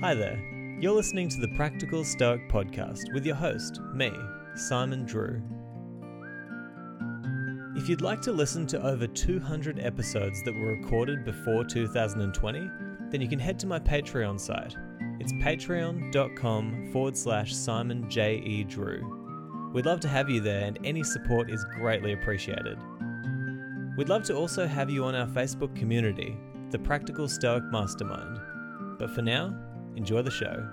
Hi there. You're listening to the Practical Stoic Podcast with your host, me, Simon Drew. If you'd like to listen to over 200 episodes that were recorded before 2020, then you can head to my Patreon site. It's patreon.com forward slash Simon J. E. Drew. We'd love to have you there, and any support is greatly appreciated. We'd love to also have you on our Facebook community, the Practical Stoic Mastermind. But for now, enjoy the show.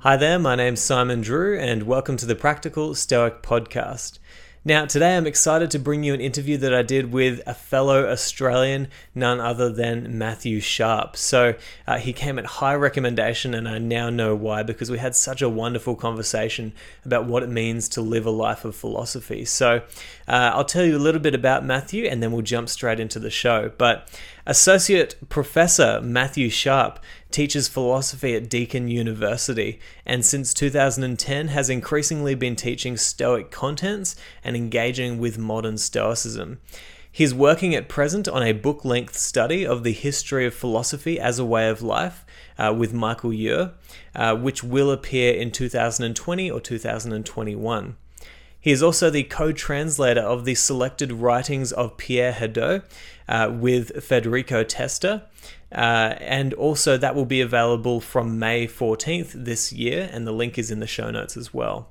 Hi there, my name's Simon Drew, and welcome to the Practical Stoic Podcast. Now, today I'm excited to bring you an interview that I did with a fellow Australian, none other than Matthew Sharpe. So, uh, he came at high recommendation, and I now know why because we had such a wonderful conversation about what it means to live a life of philosophy. So, uh, I'll tell you a little bit about Matthew and then we'll jump straight into the show. But Associate Professor Matthew Sharpe teaches philosophy at Deakin University and since 2010 has increasingly been teaching Stoic contents and engaging with modern Stoicism. He's working at present on a book length study of the history of philosophy as a way of life uh, with Michael Ure, uh, which will appear in 2020 or 2021. He is also the co translator of the selected writings of Pierre Hadot uh, with Federico Testa. Uh, and also, that will be available from May 14th this year, and the link is in the show notes as well.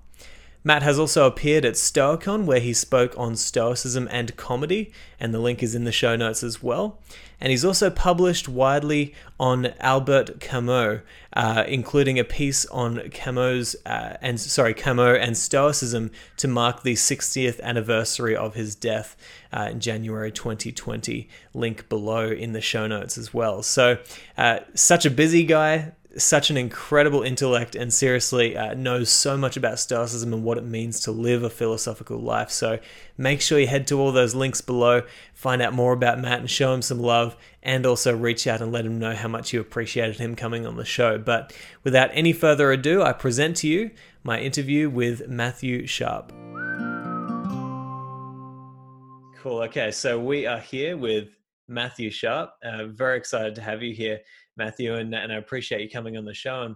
Matt has also appeared at Stoicon, where he spoke on Stoicism and comedy, and the link is in the show notes as well. And he's also published widely on Albert Camus, uh, including a piece on Camus uh, and sorry Camus and Stoicism to mark the 60th anniversary of his death uh, in January 2020. Link below in the show notes as well. So, uh, such a busy guy, such an incredible intellect and seriously uh, knows so much about Stoicism and what it means to live a philosophical life. So make sure you head to all those links below, find out more about Matt and show him some love, and also reach out and let him know how much you appreciated him coming on the show. But without any further ado, I present to you my interview with Matthew Sharpe. Cool. Okay, so we are here with Matthew Sharpe. Uh, very excited to have you here. Matthew, and, and I appreciate you coming on the show. And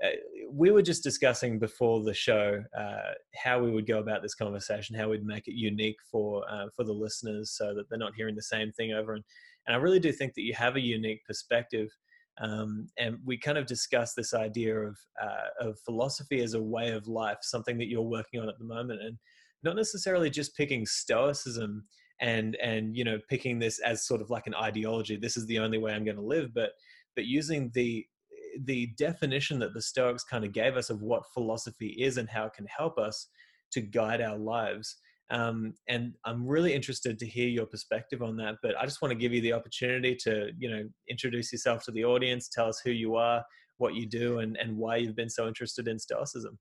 uh, we were just discussing before the show uh, how we would go about this conversation, how we'd make it unique for uh, for the listeners, so that they're not hearing the same thing over. And and I really do think that you have a unique perspective. Um, and we kind of discussed this idea of uh, of philosophy as a way of life, something that you're working on at the moment, and not necessarily just picking Stoicism and and you know picking this as sort of like an ideology. This is the only way I'm going to live, but but using the the definition that the Stoics kind of gave us of what philosophy is and how it can help us to guide our lives. Um, and I'm really interested to hear your perspective on that. But I just want to give you the opportunity to, you know, introduce yourself to the audience, tell us who you are, what you do, and, and why you've been so interested in Stoicism.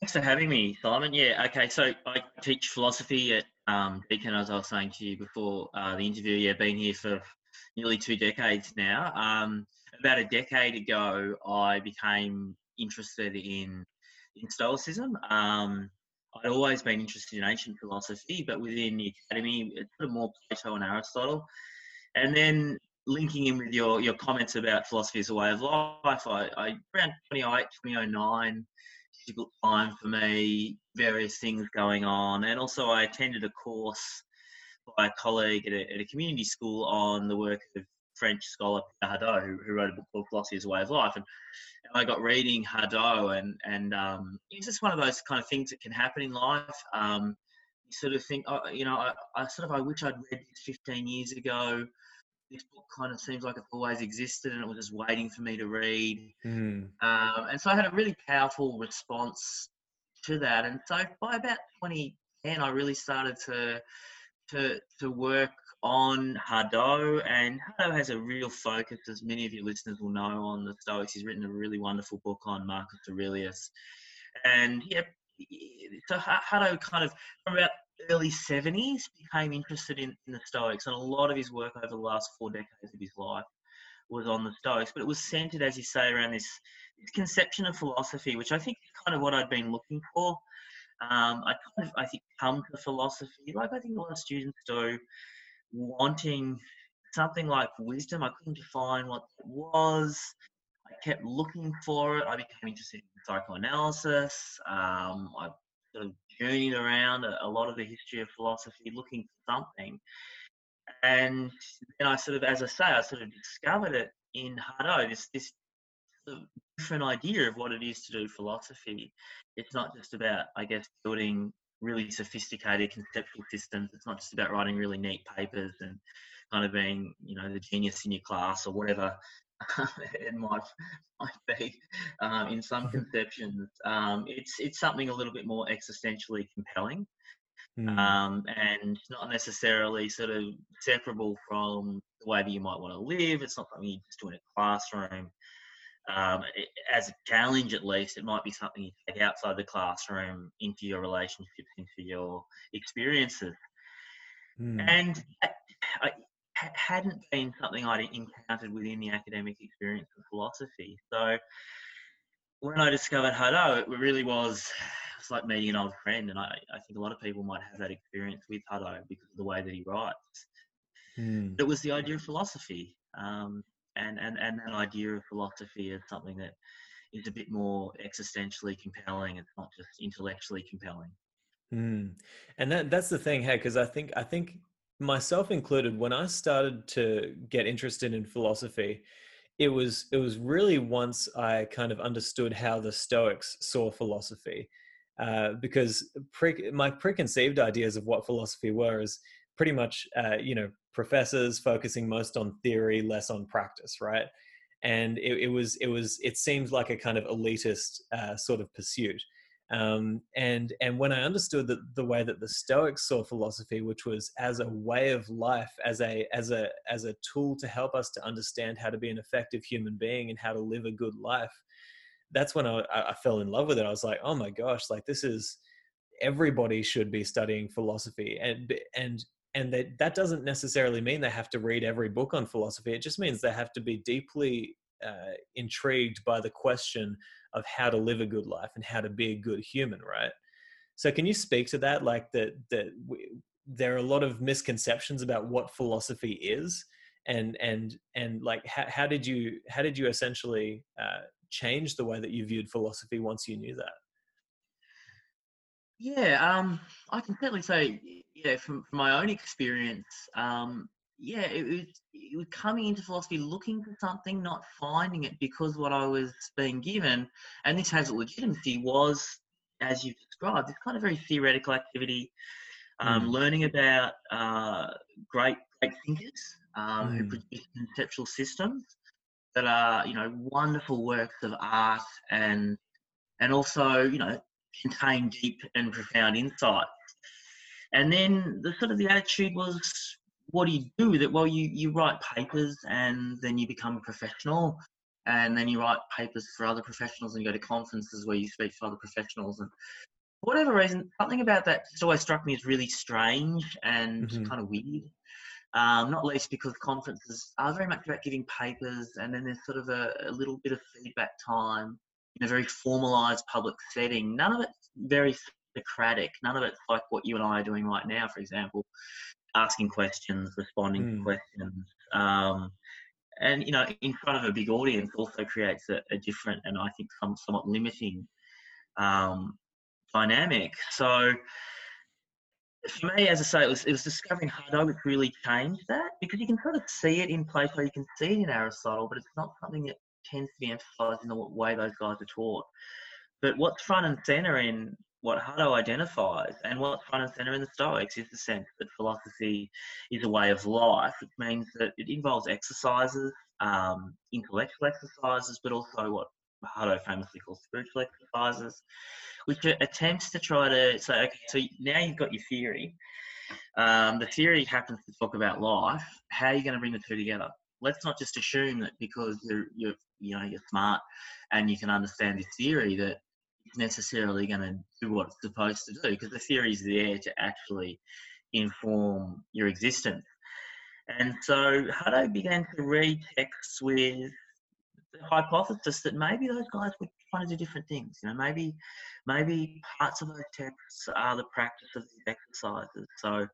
Thanks for having me, Simon. Yeah, okay. So I teach philosophy at um, Deakin, as I was saying to you before uh, the interview. Yeah, been here for nearly two decades now. Um, about a decade ago, I became interested in in Stoicism. Um, I'd always been interested in ancient philosophy, but within the academy, it's sort of more Plato and Aristotle. And then linking in with your, your comments about philosophy as a way of life, I, I around 2008, 2009, difficult time for me, various things going on. And also I attended a course by a colleague at a, at a community school on the work of French scholar Pierre Hadot, who, who, wrote a book called Philosophy as Way of Life. And, and I got reading Hadot, and, and um, it's just one of those kind of things that can happen in life. Um, you sort of think, oh, you know, I, I sort of I wish I'd read this 15 years ago. This book kind of seems like it always existed, and it was just waiting for me to read. Mm. Um, and so I had a really powerful response to that. And so by about 2010, I really started to to to work on Hadot, and Hadot has a real focus, as many of your listeners will know, on the Stoics. He's written a really wonderful book on Marcus Aurelius, and yeah, so Hadot kind of from about early 70s became interested in, in the Stoics, and a lot of his work over the last four decades of his life was on the Stoics, but it was centered, as you say, around this, this conception of philosophy, which I think is kind of what I'd been looking for. Um, I kind of, I think, come to philosophy, like I think a lot of students do, wanting something like wisdom. I couldn't define what it was. I kept looking for it. I became interested in psychoanalysis. Um, I sort of journeyed around a, a, lot of the history of philosophy looking for something. And then I sort of, as I say, I sort of discovered it in Hadot, this, this different idea of what it is to do philosophy. It's not just about, I guess, building really sophisticated conceptual systems. It's not just about writing really neat papers and kind of being, you know, the genius in your class or whatever it might might be um, in some conceptions. Um, it's it's something a little bit more existentially compelling, mm. um, and not necessarily sort of separable from the way that you might want to live. It's not something you just do in a classroom. Um, it, as a challenge, at least, it might be something you take outside the classroom into your relationships, into your experiences. Mm. And I, hadn't been something I'd encountered within the academic experience of philosophy. So when I discovered Hadot, it really was it's like meeting an old friend, and I, I think a lot of people might have that experience with Hadot because of the way that he writes. Mm. It was the idea of philosophy, um, and and and that idea of philosophy as something that is a bit more existentially compelling. It's not just intellectually compelling. Mm. And that that's the thing, hey, because I think I think myself included, when I started to get interested in philosophy, it was it was really once I kind of understood how the Stoics saw philosophy, uh, because pre- my preconceived ideas of what philosophy were is pretty much uh, you know professors focusing most on theory, less on practice, right? And it, it was it was it seemed like a kind of elitist uh, sort of pursuit. Um, and and when I understood that the way that the Stoics saw philosophy, which was as a way of life, as a as a as a tool to help us to understand how to be an effective human being and how to live a good life, that's when I, I fell in love with it. I was like, oh my gosh, like this is everybody should be studying philosophy, and and and that that doesn't necessarily mean they have to read every book on philosophy. It just means they have to be deeply uh, intrigued by the question of how to live a good life and how to be a good human, right? So can you speak to that? Like that that there are a lot of misconceptions about what philosophy is, and and and like how, how did you how did you essentially uh, change the way that you viewed philosophy once you knew that? Yeah, um, I can certainly say, yeah, from, from my own experience, um, yeah, it was, it was coming into philosophy looking for something, not finding it because what I was being given, and this has a legitimacy, was, as you've described, this kind of very theoretical activity, um, mm. learning about uh, great great thinkers um, mm. who produce conceptual systems that are, you know, wonderful works of art and and also, you know, contain deep and profound insights. And then the sort of the attitude was what do you do with it? Well, you, you write papers and then you become a professional and then you write papers for other professionals and you go to conferences where you speak to other professionals. And for whatever reason, something about that just always struck me as really strange and mm-hmm. kind of weird. Um, not least because conferences are very much about giving papers and then there's sort of a, a little bit of feedback time in a very formalized public setting. None of it's very Socratic. None of it's like what you and I are doing right now, for example asking questions, responding mm. to hmm. questions. Um, and you know, in front of a big audience, also creates a, a different and I think some somewhat limiting um, dynamic. So for me, as I say, it was, it was discovering Hadot which really changed that because you can sort of see it in Plato, you can see it in Aristotle, but it's not something that tends to be emphasized in the way those guys are taught. But what's front and center in what Hadot identifies and what's front and center in the Stoics is the sense that philosophy is a way of life, which means that it involves exercises, um, intellectual exercises, but also what Hadot famously calls spiritual exercises, which attempts to try to say, okay, so now you've got your theory. Um, the theory happens to talk about life. How are you going to bring the two together? Let's not just assume that because you're, you're you know you're smart and you can understand this theory that necessarily going to do what it's supposed to do because the theory is there to actually inform your existence. And so Hadot began to read texts with the hypothesis that maybe those guys were trying to do different things. You know, maybe maybe parts of those texts are the practice of these exercises. So,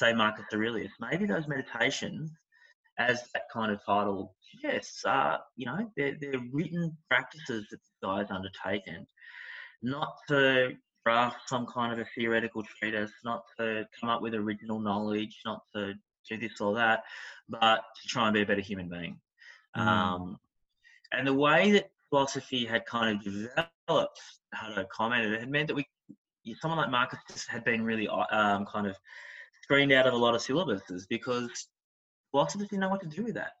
say Marcus Aurelius, maybe those meditations as that kind of title suggests, are you know they're, they're written practices that this guy's undertaken, not to draft some kind of a theoretical treatise, not to come up with original knowledge, not to do this or that, but to try and be a better human being. Mm. Um, and the way that philosophy had kind of developed, how to comment, it had meant that we, someone like Marcus had been really um, kind of screened out of a lot of syllabuses because philosophers didn't know what to do with that.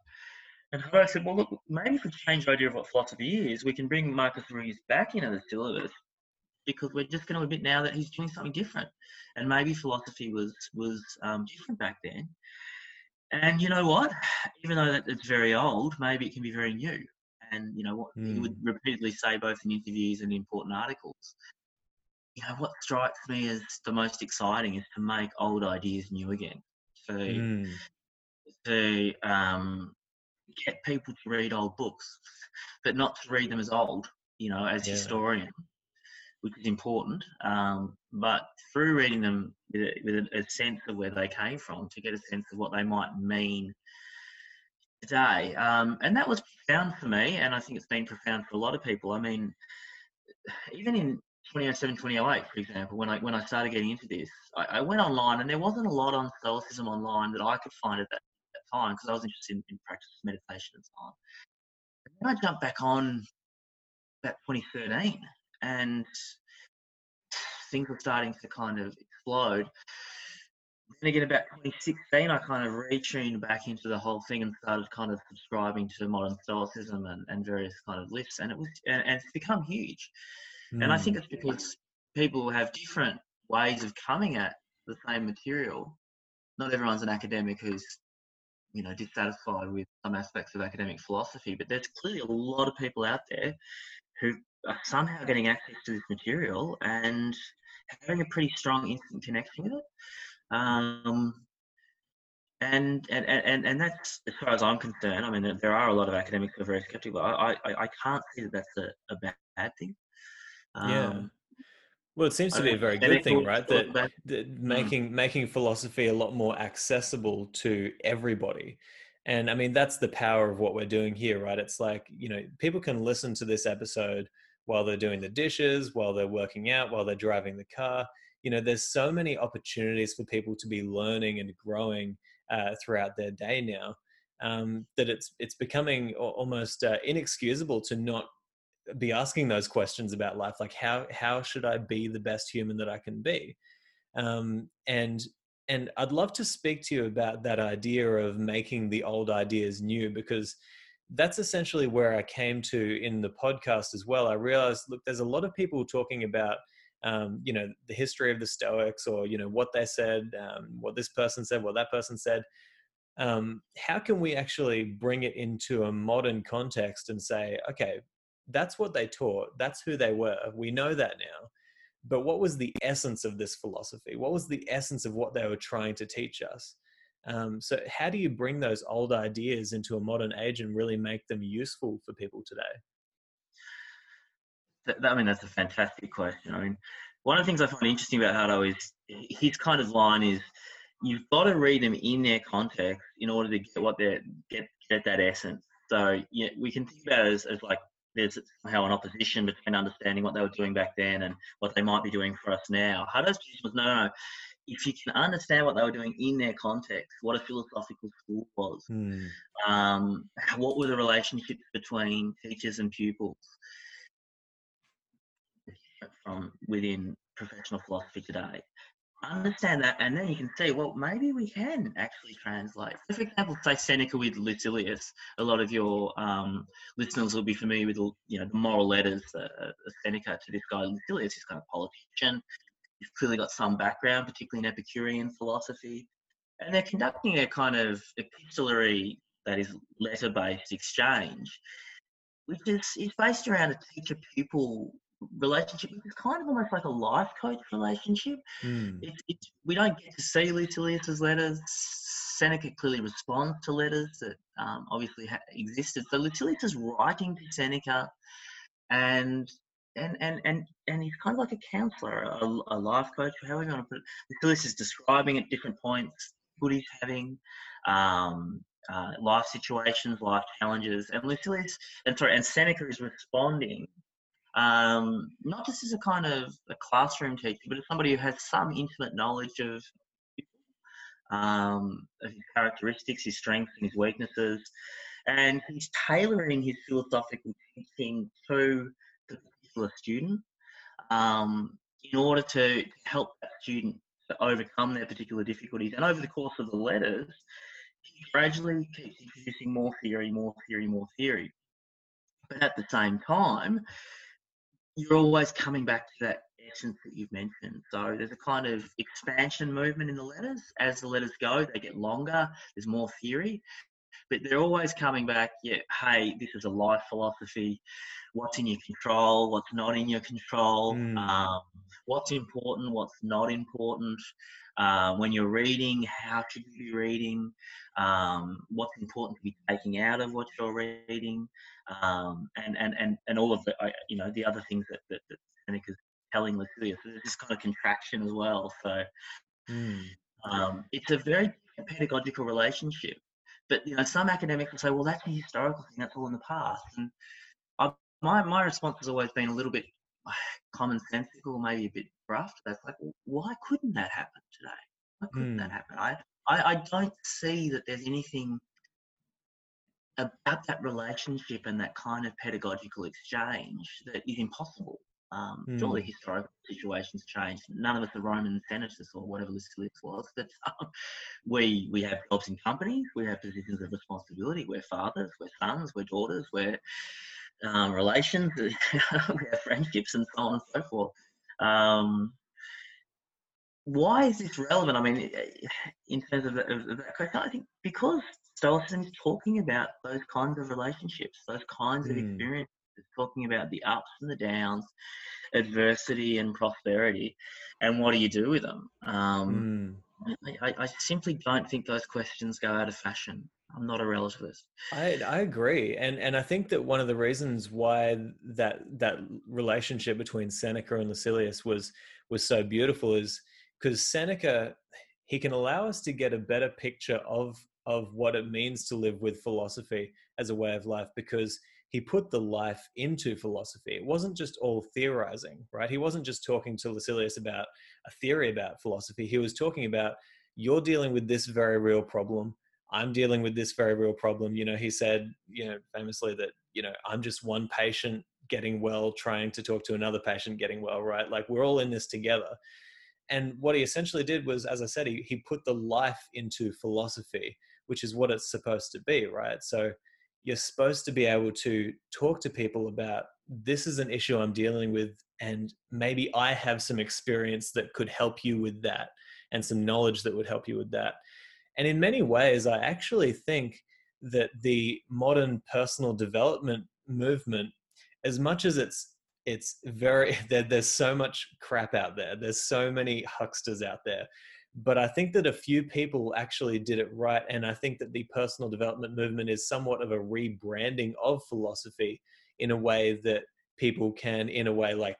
And I said, well, look, maybe if we change the idea of what philosophy is, we can bring Marcus Aurelius back into the syllabus because we're just going to admit now that he's doing something different. And maybe philosophy was was um, different back then. And you know what? Even though that it's very old, maybe it can be very new. And you know what mm. he would hmm. repeatedly say, both in interviews and important articles. You know what strikes me as the most exciting is to make old ideas new again. So mm. To um, get people to read old books, but not to read them as old. You know, as yeah. historian, which is important. Um, but through reading them with, a, with a, sense of where they came from, to get a sense of what they might mean today. Um, and that was profound for me, and I think it's been profound for a lot of people. I mean, even in 2007, 2008, for example, when I when I started getting into this, I, I, went online, and there wasn't a lot on Stoicism online that I could find at that, that time because I was interested in, in practice meditation and so on. And then I jumped back on about 2013, and things were starting to kind of explode. Then again, about 2016, I kind of retuned back into the whole thing and started kind of subscribing to modern Stoicism and, and various kind of lists, and it was and, and it's become huge. Mm. And I think hmm. it's because people have different ways of coming at the same material. Not everyone's an academic who's you know dissatisfied with some aspects of academic philosophy, but there's clearly a lot of people out there who are somehow getting access to this material and having a pretty strong instant connection with it. Um, and, and, and, and that's as far as I'm concerned. I mean, there are a lot of academics who are very skeptical. I, I, I can't see that that's a, a bad thing. Um, yeah. Well, it seems to be a very good thing, right? That, that mm. making making philosophy a lot more accessible to everybody. And I mean, that's the power of what we're doing here, right? It's like, you know, people can listen to this episode while they're doing the dishes, while they're working out, while they're driving the car. You know, there's so many opportunities for people to be learning and growing uh, throughout their day now um, that it's it's becoming almost uh, inexcusable to not be asking those questions about life, like how how should I be the best human that I can be, um, and and I'd love to speak to you about that idea of making the old ideas new because that's essentially where I came to in the podcast as well. I realized, look, there's a lot of people talking about, um, you know, the history of the Stoics or, you know, what they said, um, what this person said, what that person said. Um, how can we actually bring it into a modern context and say, okay, that's what they taught, that's who they were, we know that now. But what was the essence of this philosophy? What was the essence of what they were trying to teach us? Um, so, how do you bring those old ideas into a modern age and really make them useful for people today? I mean, that's a fantastic question. I mean, one of the things I find interesting about Hadot is his kind of line is you've got to read them in their context in order to get what they get get that essence. So yeah, we can think about it as, as like there's somehow an opposition between understanding what they were doing back then and what they might be doing for us now. Hadot's position was no, no, if you can understand what they were doing in their context, what a philosophical school was, mm. um, what were the relationships between teachers and pupils from within professional philosophy today. Understand that, and then you can see, well, maybe we can actually translate. So for example, say Seneca with Lucilius. A lot of your um, listeners will be familiar with, you know, the moral letters uh, Seneca to this guy Lucilius, this kind of politician you've clearly got some background, particularly in Epicurean philosophy, and they're conducting a kind of epistolary, that is letter based exchange, which is, is based around a teacher pupil relationship, is kind of almost like a life coach relationship. Mm. It, it, we don't get to see Lucilius's letters. Seneca clearly responds to letters that um, obviously ha- existed. So Lucilius is writing to Seneca, and and and and and he's kind of like a counselor, a, a life coach, however you want to put it. Lucilius is describing at different points what he's having, um, uh, life situations, life challenges, and Lucilius and sorry, and Seneca is responding um, not just as a kind of a classroom teacher, but as somebody who has some intimate knowledge of um, of his characteristics, his strengths, and his weaknesses, and he's tailoring his philosophical teaching to the particular student um, in order to help that student to overcome their particular difficulties. And over the course of the letters, he gradually keeps introducing more theory, more theory, more theory. But at the same time, you're always coming back to that essence that you've mentioned. So there's a kind of expansion movement in the letters. As the letters go, they get longer, there's more theory. But they're always coming back, yeah, hey, this is a life philosophy. What's in your control? What's not in your control? Mm. Um, what's important? What's not important? Uh, when you're reading, how should you be reading? Um, what's important to be taking out of what you're reading? Um, and, and, and, and all of the, you know, the other things that, that, that Seneca's telling Lucilius. So there's this kind of contraction as well. So mm. um, it's a very pedagogical relationship. But you know, some academics will say, "Well, that's a historical thing. That's all in the past." And I, my my response has always been a little bit commonsensical, maybe a bit rough. That's like, why couldn't that happen today? Why couldn't mm. that happen? I, I I don't see that there's anything about that relationship and that kind of pedagogical exchange that is impossible. Um, mm. Surely historical situations change. None of us are Roman senators or whatever Lucilius was. But um, we we have jobs in companies. We have positions of responsibility. We're fathers. We're sons. We're daughters. We're um, relations. we have friendships and so on and so forth. Um, why is this relevant? I mean, in terms of, of, of that question, I think because Stoicism is talking about those kinds of relationships, those kinds mm. of experiences talking about the ups and the downs, adversity and prosperity, and what do you do with them? Um, mm. I, I, simply don't think those questions go out of fashion. I'm not a relativist. I, I agree, and and I think that one of the reasons why that that relationship between Seneca and Lucilius was was so beautiful is because Seneca he can allow us to get a better picture of of what it means to live with philosophy as a way of life because he put the life into philosophy. It wasn't just all theorizing, right? He wasn't just talking to Lucilius about a theory about philosophy. He was talking about you're dealing with this very real problem. I'm dealing with this very real problem. You know, he said, you know, famously that, you know, I'm just one patient getting well, trying to talk to another patient getting well, right? Like we're all in this together. And what he essentially did was, as I said, he, he put the life into philosophy, which is what it's supposed to be, right? So you're supposed to be able to talk to people about this is an issue I'm dealing with, and maybe I have some experience that could help you with that, and some knowledge that would help you with that. And in many ways, I actually think that the modern personal development movement, as much as it's it's very there, there's so much crap out there. There's so many hucksters out there but I think that a few people actually did it right. And I think that the personal development movement is somewhat of a rebranding of philosophy in a way that people can, in a way, like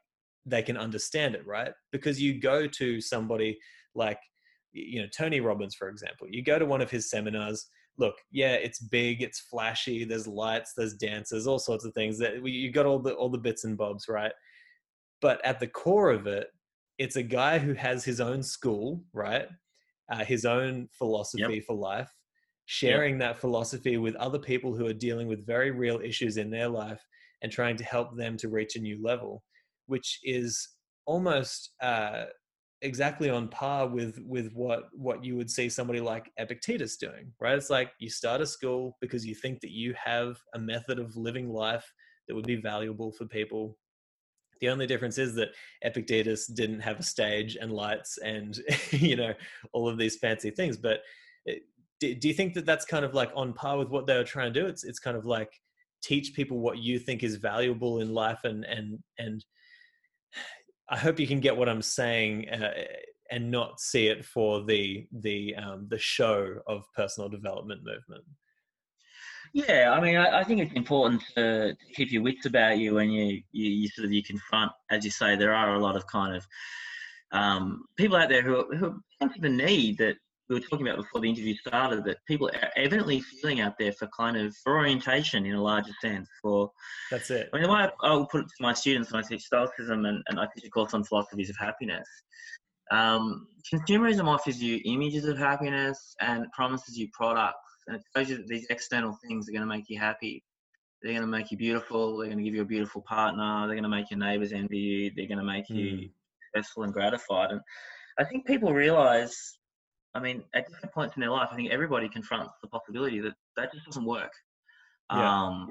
they can understand it, right? Because you go to somebody like, you know, Tony Robbins, for example, you go to one of his seminars. Look, yeah, it's big, it's flashy. There's lights, there's dancers, all sorts of things. That you got all the all the bits and bobs, right? But at the core of it, it's a guy who has his own school, right? Uh, his own philosophy yep. for life, sharing yep. that philosophy with other people who are dealing with very real issues in their life and trying to help them to reach a new level, which is almost uh, exactly on par with with what what you would see somebody like Epictetus doing, right? It's like you start a school because you think that you have a method of living life that would be valuable for people the only difference is that Epictetus didn't have a stage and lights and you know all of these fancy things. But do, do you think that that's kind of like on par with what they were trying to do? It's it's kind of like teach people what you think is valuable in life and and and I hope you can get what I'm saying uh, and not see it for the the um, the show of personal development movement. Yeah, I mean, I, I, think it's important to, to, keep your wits about you when you, you, you, sort of you confront, as you say, there are a lot of kind of um, people out there who who don't even need that we were talking about before the interview started that people are evidently feeling out there for kind of for orientation in a larger sense. For that's it. I mean, the way I, will put it to my students when I teach stoicism and, and I teach a course on philosophies of happiness. Um, consumerism offers you images of happiness and promises you products, and it tells you that these external things are going to make you happy. They're going to make you beautiful. They're going to give you a beautiful partner. They're going to make your neighbors envy you. They're going to make mm. you hmm. successful and gratified. And I think people realize I mean, at different points in their life, I think everybody confronts the possibility that that just doesn't work. Yeah. Um,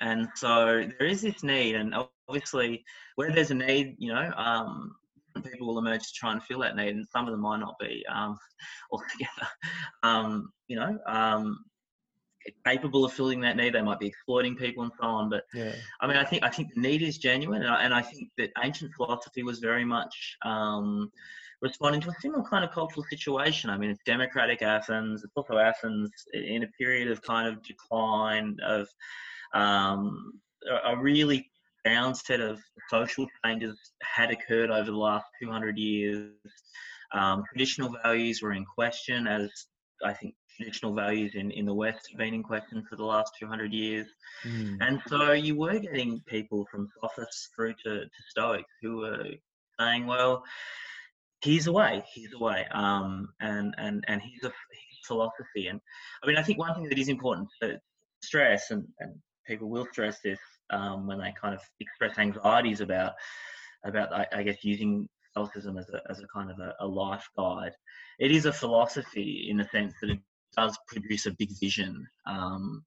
and so there is this need, and obviously, where there's a need, you know, um, people will emerge to try and fill that need, and some of them might not be um, altogether, um, you know, um, capable of filling that need. They might be exploiting people and so on. But yeah. I mean, I think I think the need is genuine, and I, and I think that ancient philosophy was very much um, responding to a similar kind of cultural situation. I mean, it's democratic Athens. It's also Athens in a period of kind of decline, of um, a really profound set of social changes had occurred over the last 200 years. Um, traditional values were in question, as I think traditional values in, in the West have been in question for the last 200 years. Mm. And so you were getting people from sophists through to, to Stoics who were saying, well, he's away, he's away, um, and and and he's a he's philosophy. And I mean, I think one thing that is important to stress, and, and people will stress this um, when they kind of express anxieties about about I, I guess using Stoicism as a as a kind of a, a life guide. It is a philosophy in the sense that it does produce a big vision. Um,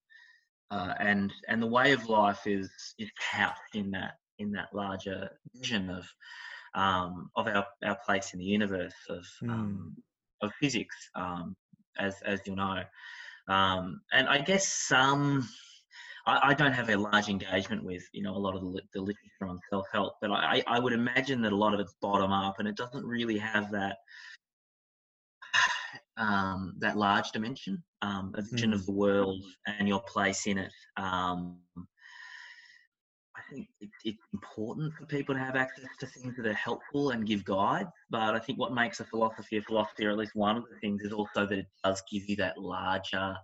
uh, and and the way of life is is couched in that in that larger vision of um, of our, our place in the universe of mm. um, of physics, um, as as you know. Um, and I guess some. I, I, don't have a large engagement with you know a lot of the, the literature on self help, but I, I would imagine that a lot of it's bottom up, and it doesn't really have that um, that large dimension, um, a vision mm. of the world and your place in it. Um, think it, it's important for people to have access to things that are helpful and give guides. But I think what makes a philosophy a philosophy, or at least one of the things, is also that it does give you that larger,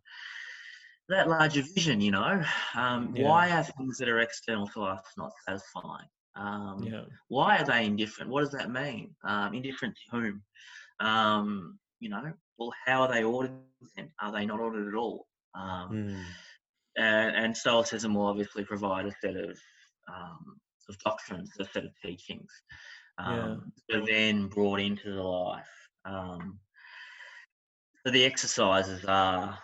that larger vision. You know, um, yeah. why are things that are external to us not satisfying? Um, yeah. Why are they indifferent? What does that mean? Um, indifferent to whom? Um, you know, well, how are they ordered? Are they not ordered at all? Mm. And, and Stoicism will obviously provide a set of um, of doctrines, a set of teachings, um, yeah. are then brought into the life. Um, so the exercises are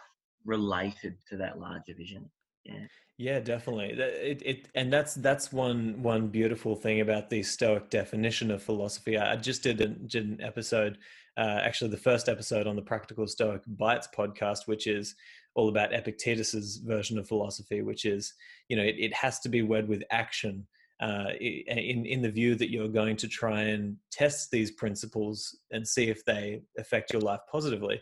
related to that larger vision. Yeah. Yeah, definitely. It, it, and that's that's one one beautiful thing about the Stoic definition of philosophy. I just did an, did an episode, uh, actually the first episode on the Practical Stoic Bites podcast, which is all about Epictetus's version of philosophy, which is, you know, it, it has to be wed with action. Uh, in in the view that you're going to try and test these principles and see if they affect your life positively.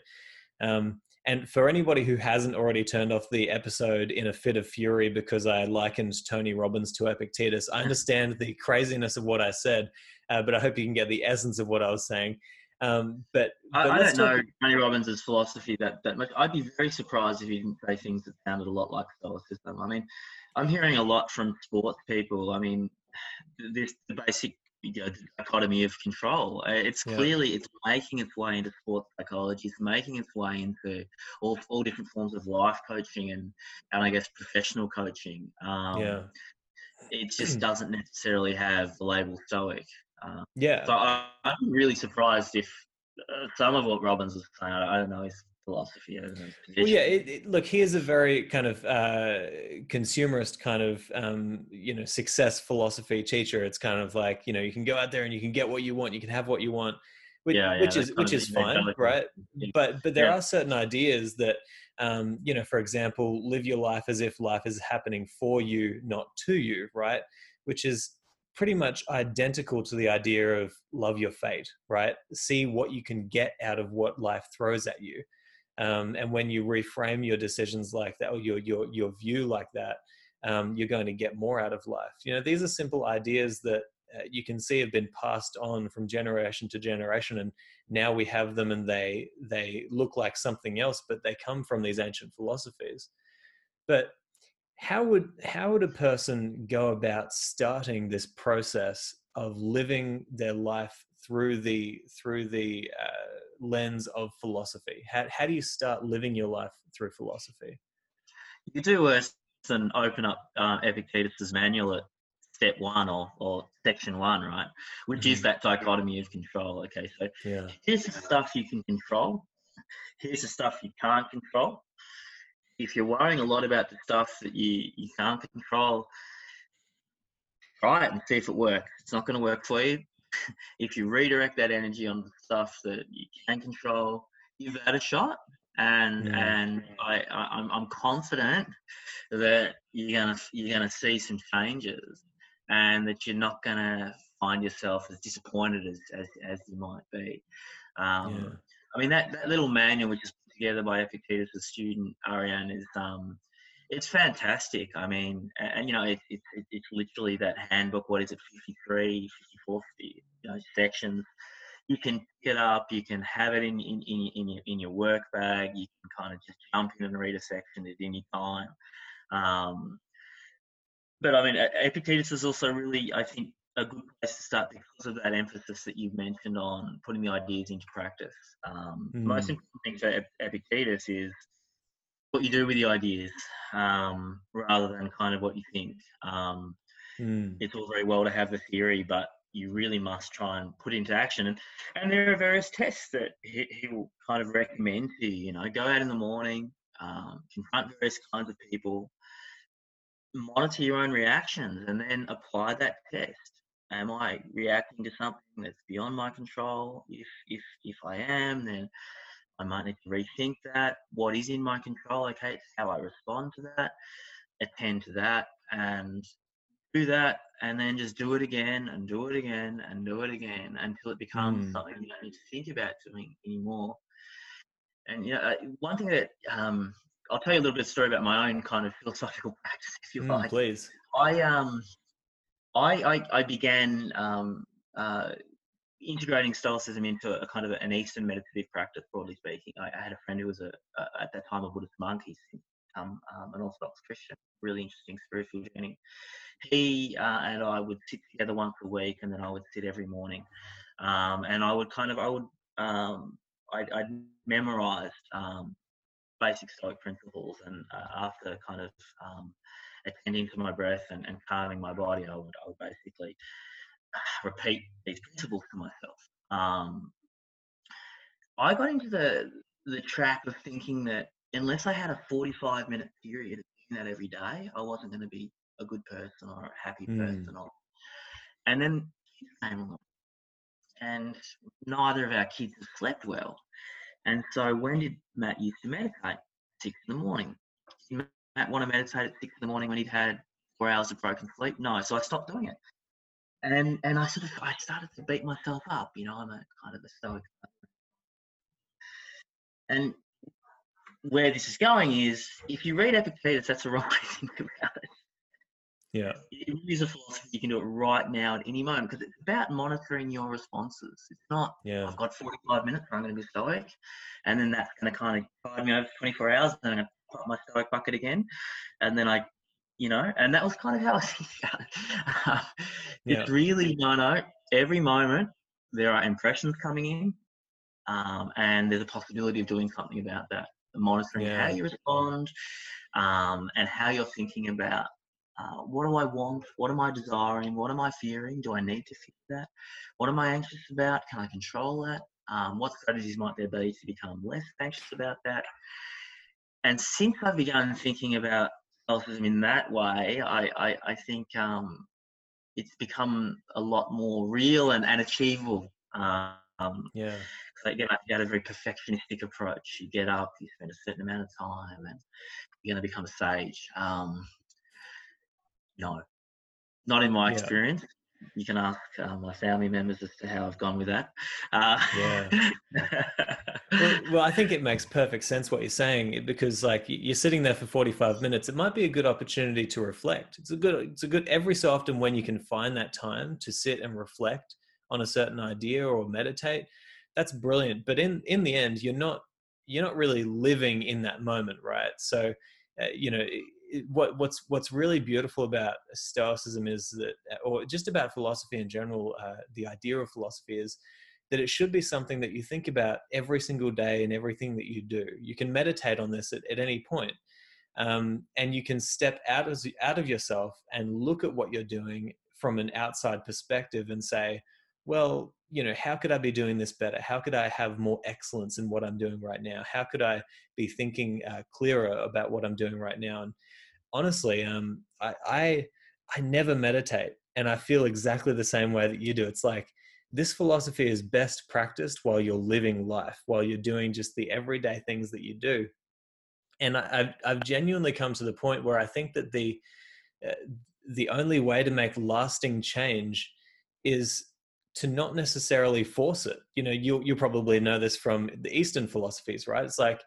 Um, and for anybody who hasn't already turned off the episode in a fit of fury because I likened Tony Robbins to Epictetus, I understand the craziness of what I said, uh, but I hope you can get the essence of what I was saying. Um, but, but I, I don't know Tony Robbins' philosophy that, that much. I'd be very surprised if he didn't say things that sounded a lot like Stoicism. I mean, I'm hearing a lot from sports people. I mean, this the basic you know, dichotomy of control. Uh, it's yeah. clearly it's making its way into sports psychology. It's making its way into all, all different forms of life coaching and and I guess professional coaching. Um, yeah, it just doesn't necessarily have the label stoic. Um, yeah. So I, am really surprised if uh, some of what Robbins was saying, I, I don't know his philosophy his Well, yeah. It, it, look, he is a very kind of uh, consumerist kind of um, you know success philosophy teacher. It's kind of like you know you can go out there and you can get what you want, you can have what you want. Which, yeah, yeah, which is which is fine, right? Yeah. But but there are certain ideas that um, you know, for example, live your life as if life is happening for you, not to you, right? Which is pretty much identical to the idea of love your fate, right? See what you can get out of what life throws at you. Um, and when you reframe your decisions like that, or your your your view like that, um, you're going to get more out of life. You know, these are simple ideas that uh, you can see have been passed on from generation to generation and now we have them and they they look like something else but they come from these ancient philosophies but how would how would a person go about starting this process of living their life through the through the uh, lens of philosophy how, how do you start living your life through philosophy you do worse than open up uh, epictetus's manual at step one or, or section one, right? Which mm-hmm. is that dichotomy of control. Okay, so yeah. here's the stuff you can control. Here's the stuff you can't control. If you're worrying a lot about the stuff that you, you can't control, try it and see if it works. It's not going to work for you. if you redirect that energy on the stuff that you can control, you've had a shot and yeah. and I, I am I'm, I'm confident that you're gonna you're gonna see some changes and that you're not going to find yourself as disappointed as, as, as you might be. Um, yeah. I mean, that, that little manual, which is together by Epictetus, student, Arrian, is um, it's fantastic. I mean, and, you know, it, it, it's literally that handbook. What is it, 53, 54, you know, sections. You can pick it up. You can have it in, in, in, in, your, in your work bag. You can kind of just jump in and read a section at any time. Um, but I mean, Epictetus is also really, I think, a good place to start because of that emphasis that you've mentioned on putting the ideas into practice. Um, mm. Most important thing for Epictetus is what you do with the ideas um, rather than kind of what you think. Um, mm. It's all very well to have the theory, but you really must try and put into action. And, and there are various tests that he, he will kind of recommend to you. You know, go out in the morning, um, confront various kinds of people, monitor your own reactions and then apply that test. Am I reacting to something that's beyond my control? If if if I am, then I might need to rethink that. What is in my control? Okay, it's how I respond to that. Attend to that and do that, and then just do it again and do it again and do it again until it becomes mm. something you don't need to think about doing anymore. And you know, uh, one thing that um, I'll tell you a little bit of story about my own kind of philosophical practice, if you mm, like. Please. I um, I I, I began um, uh, integrating Stoicism into a kind of an Eastern meditative practice, broadly speaking. I, I had a friend who was a, a, at that time a Buddhist monk. He's become um, an Orthodox Christian. Really interesting spiritual journey. He uh, and I would sit together once a week, and then I would sit every morning, um, and I would kind of I would um, I'd, I'd memorized um, basic stoic principles and uh, after kind of um, attending to my breath and, and calming my body I would, I would basically repeat these principles to myself um, I got into the the trap of thinking that unless I had a 45 minute period of doing that every day I wasn't going to be a good person or a happy mm. person or and then came along and neither of our kids slept well and so when did Matt used to meditate? Six in the morning. Matt want to meditate at six in the morning when he'd had four hours of broken sleep? No. So I stopped doing it. And and I sort of I started to beat myself up, you know, I'm a kind of a stoic. And where this is going is if you read Epictetus, that's the wrong way to think about it. Yeah. It is a philosophy you can do it right now at any moment because it's about monitoring your responses. It's not, yeah. I've got 45 minutes I'm going to be stoic. And then that's going to kind of guide me over 24 hours. And I'm going to pop my stoic bucket again. And then I, you know, and that was kind of how I think about it. it's yeah. really, no, no, every moment there are impressions coming in. Um, and there's a possibility of doing something about that. Monitoring yeah. how you respond um, and how you're thinking about uh, what do I want? What am I desiring? What am I fearing? Do I need to fix that? What am I anxious about? Can I control that? Um, what strategies might there be to become less anxious about that? And since I've begun thinking about stoicism in that way, I, I, I think um, it's become a lot more real and, and achievable. Um, yeah. So you get a very perfectionistic approach. You get up, you spend a certain amount of time, and you're going to become a sage. Um, no, not in my yeah. experience. You can ask uh, my family members as to how I've gone with that. Uh, yeah. well, well, I think it makes perfect sense what you're saying because, like, you're sitting there for 45 minutes. It might be a good opportunity to reflect. It's a good. It's a good every so often when you can find that time to sit and reflect on a certain idea or meditate. That's brilliant. But in in the end, you're not you're not really living in that moment, right? So, uh, you know, what what's what's really beautiful about stoicism is that or just about philosophy in general uh, the idea of philosophy is that it should be something that you think about every single day and everything that you do. You can meditate on this at, at any point um, and you can step out of out of yourself and look at what you're doing from an outside perspective and say well you know how could i be doing this better? How could i have more excellence in what i'm doing right now? How could i be thinking uh, clearer about what i'm doing right now? And honestly, um, I, I I never meditate, and I feel exactly the same way that you do. It's like this philosophy is best practiced while you're living life, while you're doing just the everyday things that you do. And I, have I've genuinely come to the point where I think that the uh, the only way to make lasting change is to not necessarily force it. You know, you you probably know this from the Eastern philosophies, right? It's like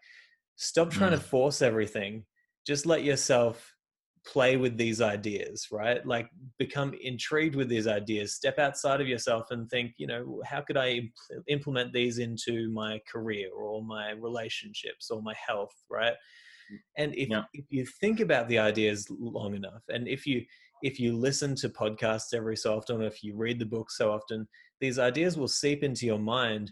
stop trying mm. to force everything. Just let yourself play with these ideas, right? Like become intrigued with these ideas, step outside of yourself and think, you know, how could I implement these into my career or my relationships or my health, right? Mm, and if, yeah. if you think about the ideas long enough and if you if you listen to podcasts every so often or if you read the books so often these ideas will seep into your mind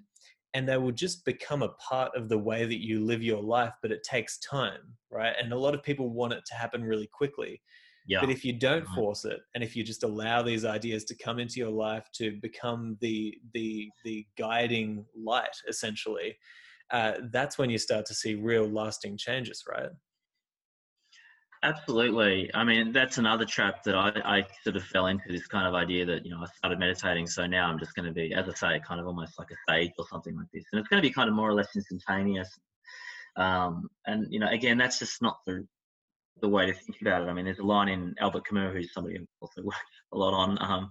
and they will just become a part of the way that you live your life but it takes time right? And a lot of people want it to happen really quickly. Yeah. but if you don't force it and if you just allow these ideas to come into your life to become the the the guiding light essentially uh, that's when you start to see real lasting changes right Absolutely. I mean, that's another trap that I, I sort of fell into this kind of idea that, you know, I started meditating. So now I'm just going to be, as I say, kind of almost like a sage or something like this. And it's going to be kind of more or less instantaneous. Um, and, you know, again, that's just not the, the way to think about it. I mean, there's a line in Albert Camus, who's somebody I've also worked a lot on. Um,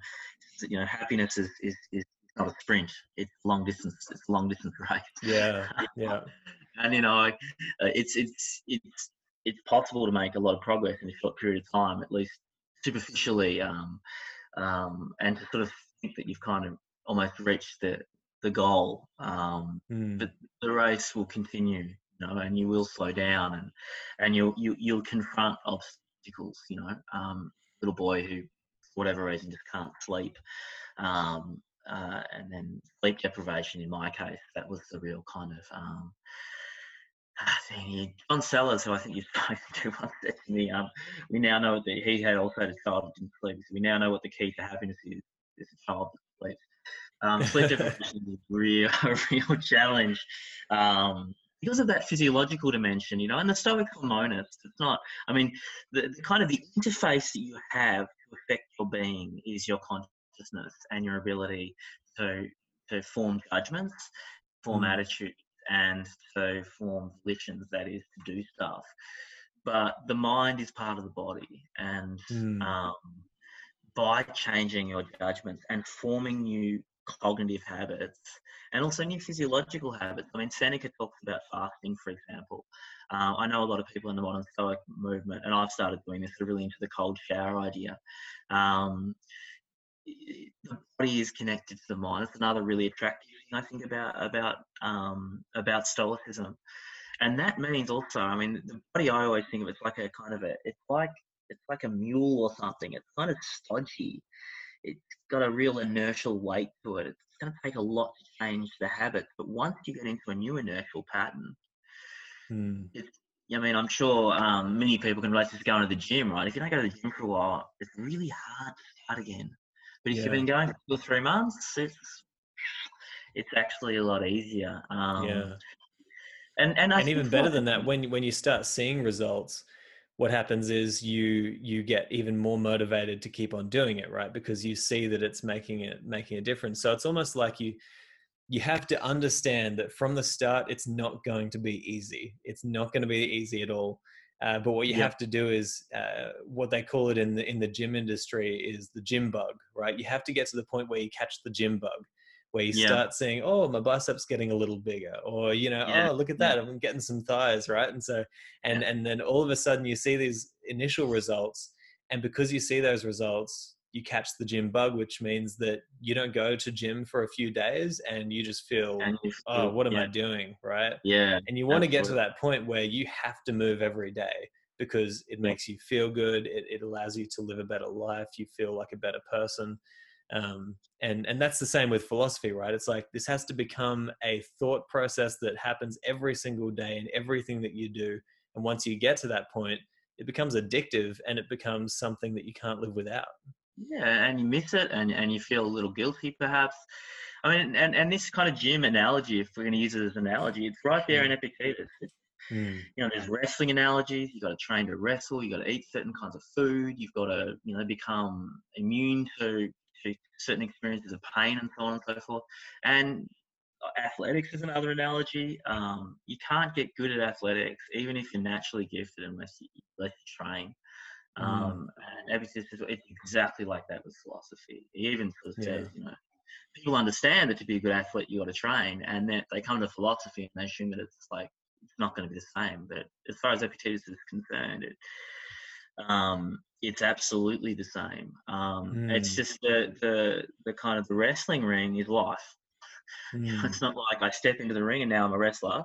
you know, happiness is, is, is not a sprint. It's long distance. It's long distance race. Yeah. Yeah. and, you know, it's, it's, it's, it's possible to make a lot of progress in a short period of time, at least superficially, um, um, and to sort of think that you've kind of almost reached the the goal. Um, mm. But the race will continue, you know, and you will slow down, and and you'll you, you'll confront obstacles. You know, um, little boy who, for whatever reason, just can't sleep. Um, uh, and then sleep deprivation in my case, that was the real kind of um, John Sellars, who I think you've spoken to once, said to me, um, we now know that he had also had a child that didn't sleep. So we now know what the key to happiness is, is a child that sleeps. Um, sleep deprivation is real, a real challenge um, because of that physiological dimension, you know, and the stoical monist, it's not, I mean, the, the kind of the interface that you have to affect your being is your consciousness and your ability to, to form judgments, form mm. attitudes and so form volitions, that is, to do stuff. But the mind is part of the body, and mm. um, by changing your judgments and forming new cognitive habits and also new physiological habits. I mean, Seneca talks about fasting, for example. Uh, I know a lot of people in the modern Stoic movement, and I've started doing this, are really into the cold shower idea. Um, the body is connected to the mind. It's another really attractive I think about about um, about Stoicism, and that means also. I mean, the body. I always think of it's like a kind of a. It's like it's like a mule or something. It's kind of stodgy. It's got a real inertial weight to it. It's going to take a lot to change the habits, but once you get into a new inertial pattern, hmm. it's I mean, I'm sure um, many people can relate to going to the gym, right? If you don't go to the gym for a while, it's really hard to start again. But if yeah. you've been going for three months, it's it's actually a lot easier. Um, yeah. And and, and even better than that, when when you start seeing results, what happens is you you get even more motivated to keep on doing it, right? Because you see that it's making it making a difference. So it's almost like you you have to understand that from the start, it's not going to be easy. It's not going to be easy at all. Uh, but what you Yeah. have to do is uh, what they call it in the in the gym industry is the gym bug, right? You have to get to the point where you catch the gym bug, where you Yeah. start saying, "Oh, my biceps getting a little bigger," or you know, Yeah, "Oh, look at yeah. that, I'm getting some thighs," right? And so, and and then all of a sudden you see these initial results, and because you see those results, you catch the gym bug, which means that you don't go to gym for a few days, and you just feel, you "Oh, what am yeah, I doing?" Right? Yeah, and you want to get to that point where you have to move every day because it makes you feel good it, it allows you to live a better life you feel like a better person um, and and that's the same with philosophy right it's like this has to become a thought process that happens every single day in everything that you do and once you get to that point it becomes addictive and it becomes something that you can't live without Yeah, and you miss it, and, and you feel a little guilty, perhaps. I mean, and, and this kind of gym analogy, if we're going to use it as an analogy, it's right there in Epictetus. It's, you know, there's wrestling analogies. You've got to train to wrestle. You've got to eat certain kinds of food. You've got to, you know, become immune to, certain experiences of pain and so on and so forth. And athletics is another analogy. Um, you can't get good at athletics, even if you're naturally gifted, unless you, unless you train. Mm. Um, and Epictetus is it's exactly like that with philosophy. He even sort of Yeah. says, you know, people understand that to be a good athlete, you got to train, and then they come to philosophy and they assume that it's like it's not going to be the same. But as far as Epictetus is concerned, it, um, it's absolutely the same. Um, It's Mm. just the, the the kind of the wrestling ring is life. Mm. It's not like I step into the ring and now I'm a wrestler.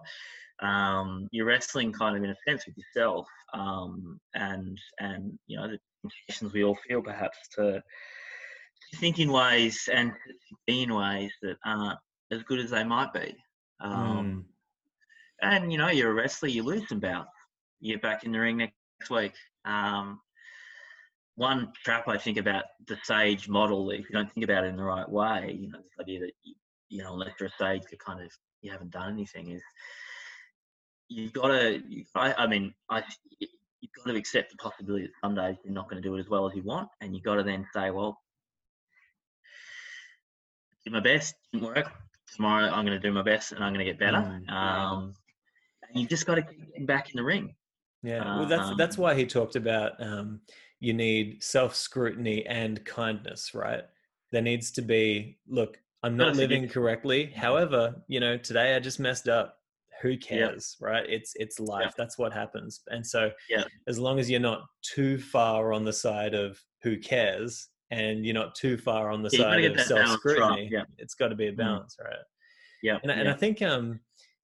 Um, you're wrestling kind of in a sense with yourself, um, and and you know the temptations we all feel perhaps to, to think in ways and be in ways that aren't as good as they might be. Mm. Um, And you know you're a wrestler, you lose some bouts, you're back in the ring next week. Um, one trap I think about the sage model, if you don't think about it in the right way, you know, this idea that you, you know, unless you're a sage, you kind of you haven't done anything, is you've got to. I, I mean, I you've got to accept the possibility that some days you're not going to do it as well as you want, and you've got to then say, well, did my best, didn't work. Tomorrow I'm going to do my best, and I'm going to get better. Mm. Um, and you just got to keep getting back in the ring. Yeah, well, that's that's Um, why he talked about um, you need self scrutiny and kindness, right? There needs to be look. I'm not living correctly. However, you know, today I just messed up. Who cares, right? It's it's life. That's what happens. And so, Yeah. as long as you're not too far on the side of who cares, and you're not too far on the Yeah, side of self scrutiny, yeah. it's got to be a Mm. balance, right? Yeah, and, I- and. I think um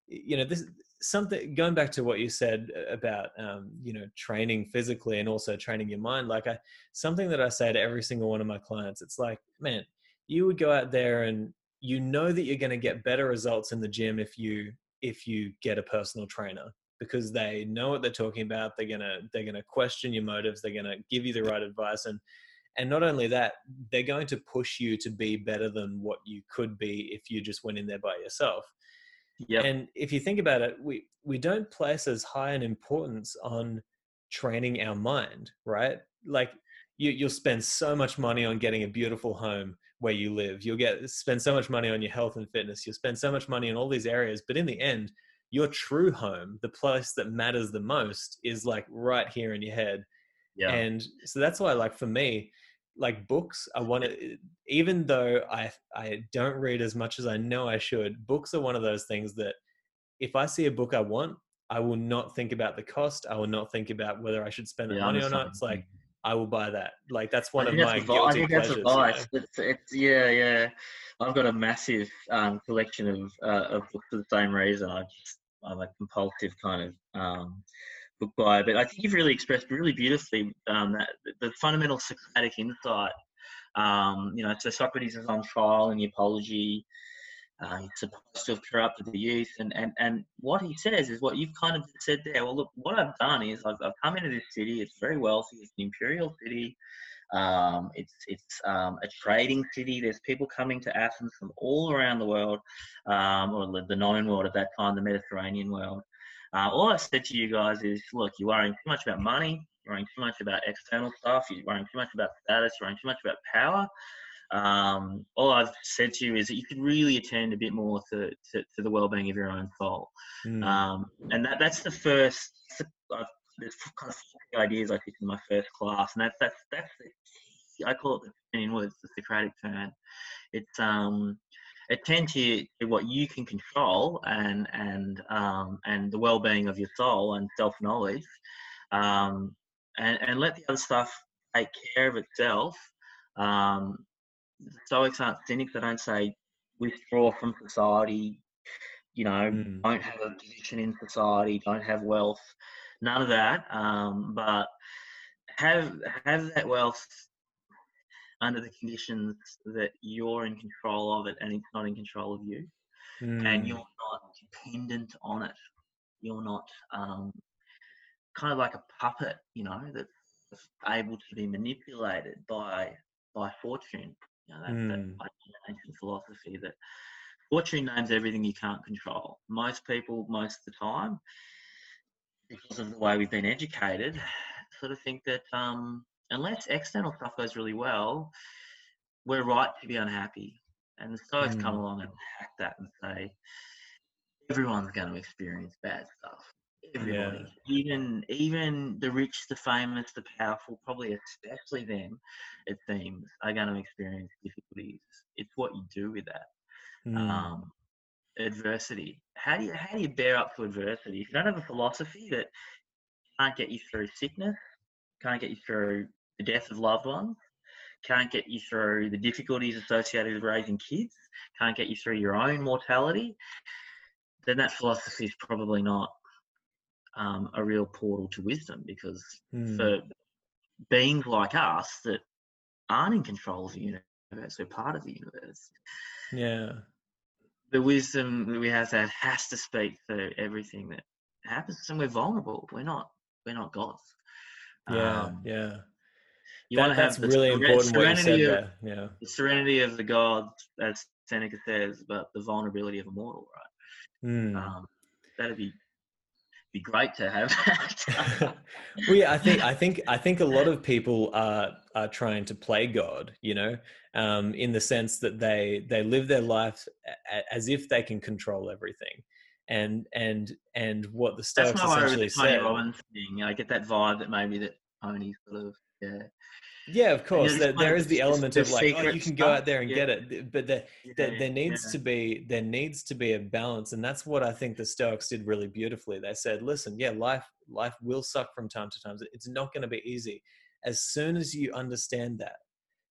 you know this something going back to what you said about um you know training physically and also training your mind like I something that I say to every single one of my clients it's like man you would go out there and you know that you're going to get better results in the gym if you if you get a personal trainer because they know what they're talking about they're going to they're going to question your motives they're going to give you the right advice and and not only that they're going to push you to be better than what you could be if you just went in there by yourself Yep. and if you think about it we we don't place as high an importance on training our mind right? Like you, you'll spend so much money on getting a beautiful home where you live. You'll get spend so much money on your health and fitness. You'll spend so much money on all these areas. But in the end your true home the place that matters the most is like right here in your head. Yeah. and so that's why like for me like books i want to even though i i don't read as much as i know i should books are one of those things that if i see a book i want i will not think about the cost i will not think about whether i should spend the Yeah, money or not it's like i will buy that like that's one I of my that's a vi- I guilty think that's pleasures a you know? It's, it's yeah, yeah. I've got a massive um, collection of uh, of books for the same reason. I just I'm a compulsive kind of um, But I think you've really expressed really beautifully um, that the fundamental Socratic insight. Um, you know, so Socrates is on trial in the Apology. Uh, he's supposed to have corrupted the youth, and, and, and what he says is what you've kind of said there. Well, look, what I've done is I've, I've come into this city. It's very wealthy. It's an imperial city. Um, it's it's um, a trading city. There's people coming to Athens from all around the world, um, or the known world at that time, the Mediterranean world. Uh, all I've said to you guys is, look, you're worrying too much about money. You're worrying too much about external stuff. You're worrying too much about status. You're worrying too much about power. Um, all I've said to you is that you could really attend a bit more to, to, to the well-being of your own soul. Mm. Um, and that, that's the first, I've there's kind of ideas I teach in my first class, and that's that's that's the key. I call it the in words, the Socratic turn. It's um attend to what you can control and and um, and the well-being of your soul and self-knowledge um, and, and let the other stuff take care of itself um, stoics aren't cynics they don't say withdraw from society you know mm. don't have a position in society don't have wealth none of that um, but have have that wealth under the conditions that you're in control of it and it's not in control of you mm. and you're not dependent on it you're not um, kind of like a puppet you know that's able to be manipulated by by fortune you know that's mm. that ancient philosophy that fortune names everything you can't control most people most of the time because of the way we've been educated sort of think that um, unless external stuff goes really well, we're right to be unhappy. And the Stoics mm. come along and hack that and say, everyone's going to experience bad stuff. Everybody, yeah. even even the rich, the famous, the powerful, probably especially them, it seems, are going to experience difficulties. It's what you do with that. Mm. Um, adversity. How do you how do you bear up to adversity? If you don't have a philosophy that can't get you through sickness, can't get you through the death of loved ones, can't get you through the difficulties associated with raising kids, can't get you through your own mortality, then that philosophy is probably not um, a real portal to wisdom because mm. for beings like us that aren't in control of the universe, we're part of the universe. Yeah. The wisdom that we have that has to speak for everything that happens, and we're vulnerable. We're not. We're not gods. Yeah, um, yeah. You that, want to have that's really important what you said of. Yeah. The serenity of the gods, as Seneca says, but the vulnerability of a mortal, right? Mm. Um, that'd be be great to have that. well, yeah, I think I think I think a lot of people are are trying to play God, you know, um, in the sense that they they live their life as if they can control everything, and and and what the Stoics That's essentially said. Robbins thing. I get that vibe that maybe that only sort of yeah yeah, of course. There, there is the element of like, oh, you can go out there and yeah. get it, but there, yeah, there, there needs yeah. to be there needs to be a balance, and that's what I think the Stoics did really beautifully. They said, listen, yeah, life life will suck from time to time. It's not going to be easy. As soon as you understand that,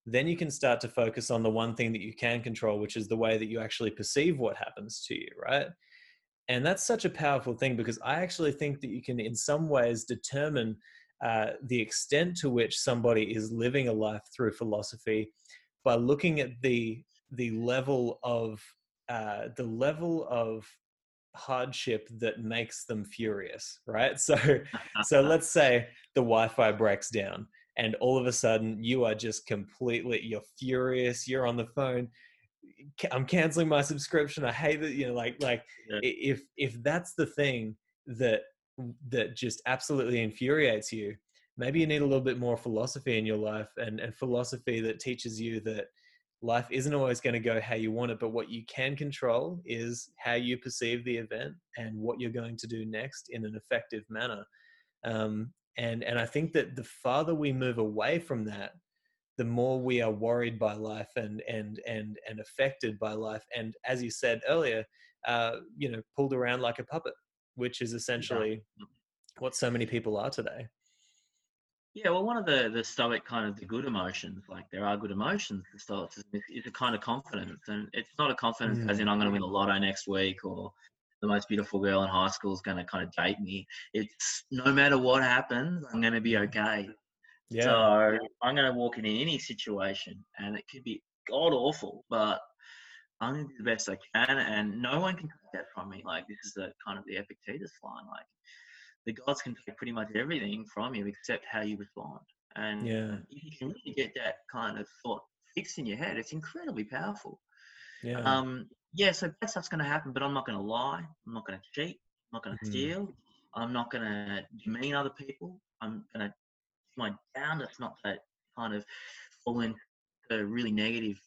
then you can start to focus on the one thing that you can control, which is the way that you actually perceive what happens to you, right? And that's such a powerful thing because I actually think that you can, in some ways, determine uh, the extent to which somebody is living a life through philosophy by looking at the the level of uh, the level of hardship that makes them furious right so so let's say the wi-fi breaks down and all of a sudden you are just completely you're furious you're on the phone i'm canceling my subscription i hate it you know like like yeah. if if that's the thing that that just absolutely infuriates you. Maybe you need a little bit more philosophy in your life and, and philosophy that teaches you that life isn't always going to go how you want it but what you can control is how you perceive the event and what you're going to do next in an effective manner. Um, and and i think that the farther we move away from that the more we are worried by life and and and and affected by life. And as you said earlier uh, you know pulled around like a puppet which is essentially yeah. what so many people are today. Yeah, well, one of the the stoic kind of the good emotions, like there are good emotions. The stoicism is, is a kind of confidence, and it's not a confidence mm. as in I'm going to win the lotto next week or the most beautiful girl in high school is going to kind of date me. It's no matter what happens, I'm going to be okay. Yeah. So I'm going to walk in any situation, and it could be god awful, but I'm going to do the best I can, and no one can take that from me. Like this is the kind of the Epictetus line. Like the gods can take pretty much everything from you except how you respond. And yeah. if you can really get that kind of thought fixed in your head, it's incredibly powerful. Yeah. Um, yeah, so bad stuff's going to happen, but I'm not going to lie. I'm not going to cheat. I'm not going to mm. steal. I'm not going to demean other people. I'm going to my darndest not to kind of fall into a really negative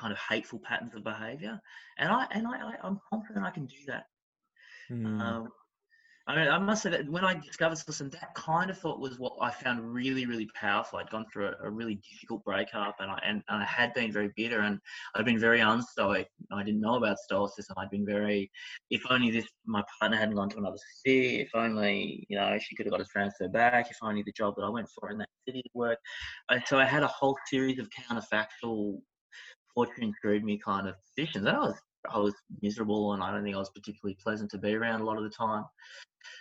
kind of hateful patterns of behavior. And I and I, I am confident I can do that. Mm. Um, I mean, I must say that when I discovered Stoicism, that kind of thought was what I found really, really powerful. I'd gone through a, a really difficult breakup, and I and, and, I had been very bitter, and I'd been very unstoic. I didn't know about Stoicism. I'd been very, if only this my partner hadn't gone to another city, if only you know she could have got a transfer back, if only the job that I went for in that city would work. so I had a whole series of counterfactual fortune screwed me kind of positions, and I was I was miserable and I don't think I was particularly pleasant to be around a lot of the time.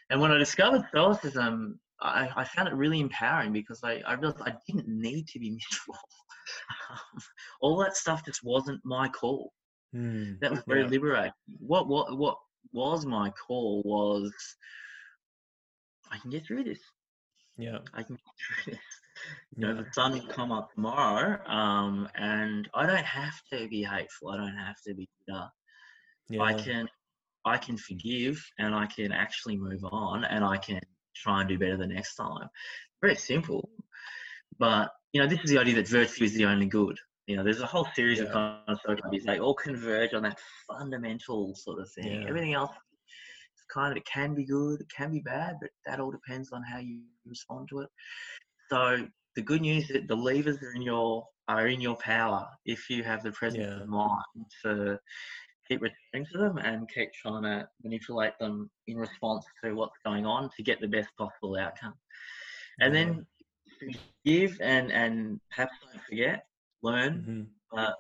And when I discovered Stoicism, I, I found it really empowering because I, I realized I didn't need to be miserable. all that stuff just wasn't my call. Mm, that was very yeah. liberating. What what what was my call was I can get through this. Yeah. I can get through this. You know, the sun will come up tomorrow, um, and I don't have to be hateful. I don't have to be bitter. Yeah. I can, I can forgive, and I can actually move on, and I can try and do better the next time. Very simple, but you know, this is the idea that virtue is the only good. You know, there's a whole series yeah. of kind of social. They all converge on that fundamental sort of thing. Yeah. Everything else kind of it can be good, it can be bad, but that all depends on how you respond to it. So the good news is that the levers are in your are in your power if you have the presence yeah. of mind to keep returning to them and keep trying to manipulate them in response to what's going on to get the best possible outcome. And then forgive and and perhaps don't forget, learn. Mm-hmm. Uh,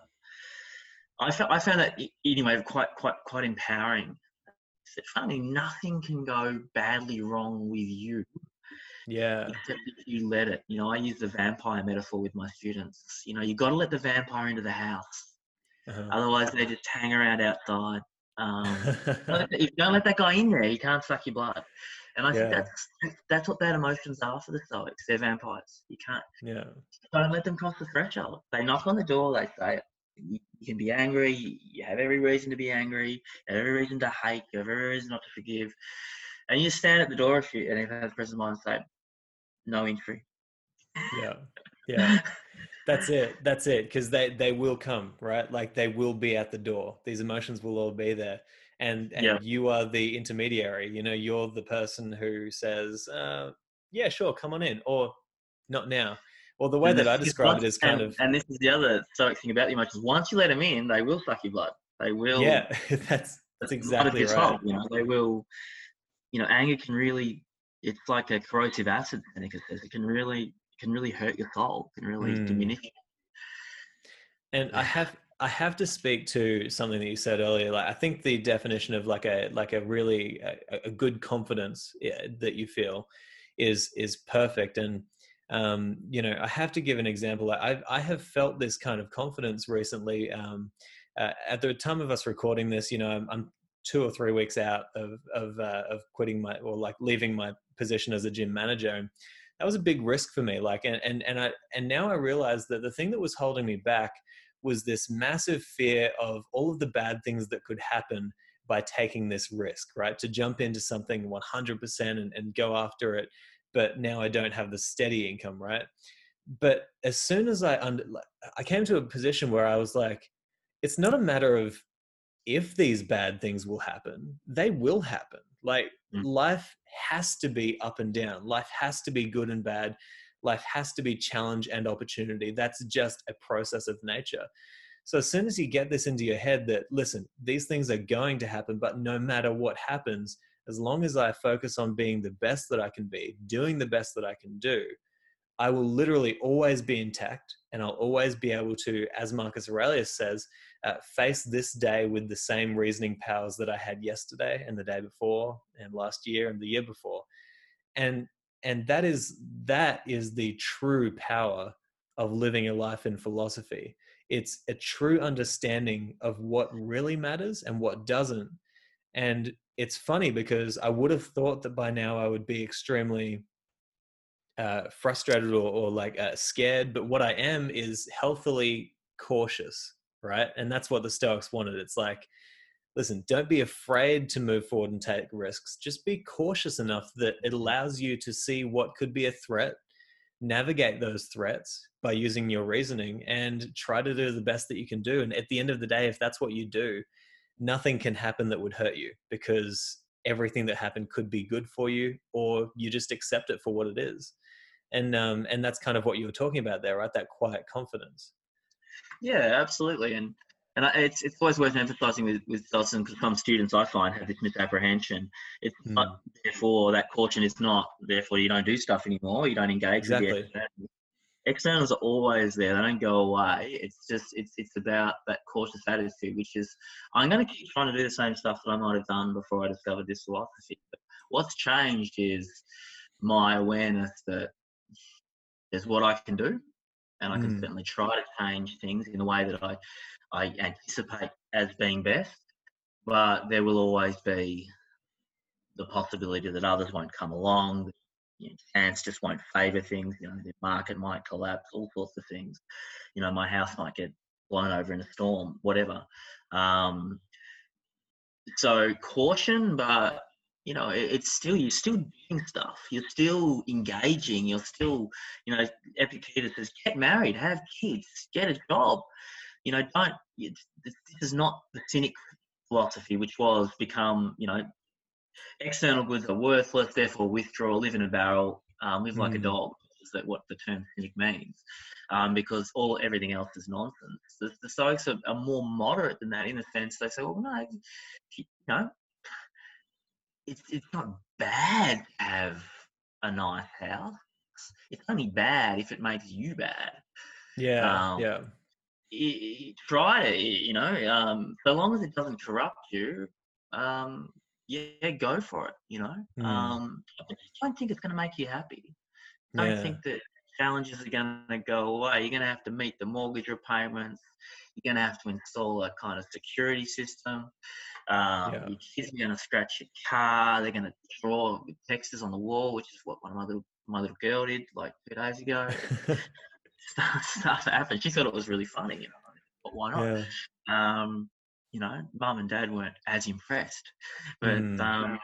I found I found that anyway quite quite quite empowering. It's funny, nothing can go badly wrong with you yeah. Except if you let it. You know, I use the vampire metaphor with my students. You know, you got to let the vampire into the house. Uh-huh. Otherwise, they just hang around outside. Um, if you don't let that guy in there, he can't suck your blood. And I yeah. think that's that's what bad emotions are for the Stoics. They're vampires. You can't. Yeah. Don't let them cross the threshold. They knock on the door. They say, "You, can be angry. You have every reason to be angry. You have every reason to hate. You have every reason not to forgive." And you stand at the door if you and if has present mind say, no entry. Yeah, yeah. That's it. That's it. Because they they will come, right? Like they will be at the door. These emotions will all be there, and and yeah. you are the intermediary. You know, you're the person who says, uh, "Yeah, sure, come on in," or "Not now." Well, the way that I describe it is kind and, of. And this is the other stoic thing about the emotions. Once you let them in, they will suck your blood. They will. Yeah, that's that's exactly right. you know, they will. You know, anger can really it's like a corrosive acid, Seneca says. It can really can really hurt your soul, can really mm. diminish. And I have I have to speak to something that you said earlier. Like I think the definition of like a like a really a, a good confidence that you feel is is perfect. And um, you know, I have to give an example. I I have felt this kind of confidence recently. Um, uh, at the time of us recording this, you know, I'm, I'm two or three weeks out of of uh, of quitting my or like leaving my position as a gym manager and that was a big risk for me like and and, and i and now i realize that the thing that was holding me back was this massive fear of all of the bad things that could happen by taking this risk right? To jump into something 100% and, and go after it but now i don't have the steady income right? But as soon as i under i came to a position where i was like it's not a matter of if these bad things will happen they will happen like mm. life has to be up and down. Life has to be good and bad. Life has to be challenge and opportunity. That's just a process of nature. So as soon as you get this into your head that listen, these things are going to happen, but no matter what happens, as long as I focus on being the best that I can be, doing the best that I can do, I will literally always be intact and I'll always be able to, as Marcus Aurelius says, uh, face this day with the same reasoning powers that I had yesterday and the day before and last year and the year before. And and that is that is the true power of living a life in philosophy. It's a true understanding of what really matters and what doesn't. And it's funny because I would have thought that by now I would be extremely uh, frustrated or, or like uh, scared, but what I am is healthily cautious, right? And that's what the Stoics wanted. It's like, listen, don't be afraid to move forward and take risks. Just be cautious enough that it allows you to see what could be a threat, navigate those threats by using your reasoning, and try to do the best that you can do. And at the end of the day, if that's what you do, nothing can happen that would hurt you because everything that happened could be good for you, or you just accept it for what it is. And um, and that's kind of what you were talking about there, right? That quiet confidence. Yeah, absolutely. And and it's it's always worth emphasising with with some some students I find have this misapprehension. It's mm. not therefore that caution is not therefore you don't do stuff anymore. You don't engage exactly. with the externals are always there. They don't go away. It's just it's it's about that cautious attitude, which is I'm going to keep trying to do the same stuff that I might have done before I discovered this philosophy. But what's changed is my awareness that there's what I can do, and I can mm. certainly try to change things in the way that I I anticipate as being best. But there will always be the possibility that others won't come along, you know, chance just won't favour things. You know, the market might collapse, all sorts of things. You know, my house might get blown over in a storm, whatever. Um, so caution, but you know, it, it's still you're still doing stuff. You're still engaging. You're still, you know, Epictetus says, get married, have kids, get a job. You know, don't. This is not the cynic philosophy, which was become, you know, external goods are worthless, therefore withdraw, live in a barrel, um, live like mm. a dog. Is that what the term cynic means? Um, because all everything else is nonsense. The, the Stoics are, are, more moderate than that in the sense they say, well, no, you know, it's it's not bad to have a nice house. It's only bad if it makes you bad. Yeah, um, yeah. try it, you know. Um, so long as it doesn't corrupt you, um, yeah, go for it. You know, mm. um, I don't think it's going to make you happy. I don't yeah. think that challenges are going to go away. You're going to have to meet the mortgage repayments. You're going to have to install a kind of security system. Um, yeah. Your kids are going to scratch your car. They're going to draw textures on the wall, which is what one of my little my little girl did like two days ago. stuff, stuff happened. She thought it was really funny, you know. But why not? Yeah. Um, you know, mum and dad weren't as impressed. But mm. um,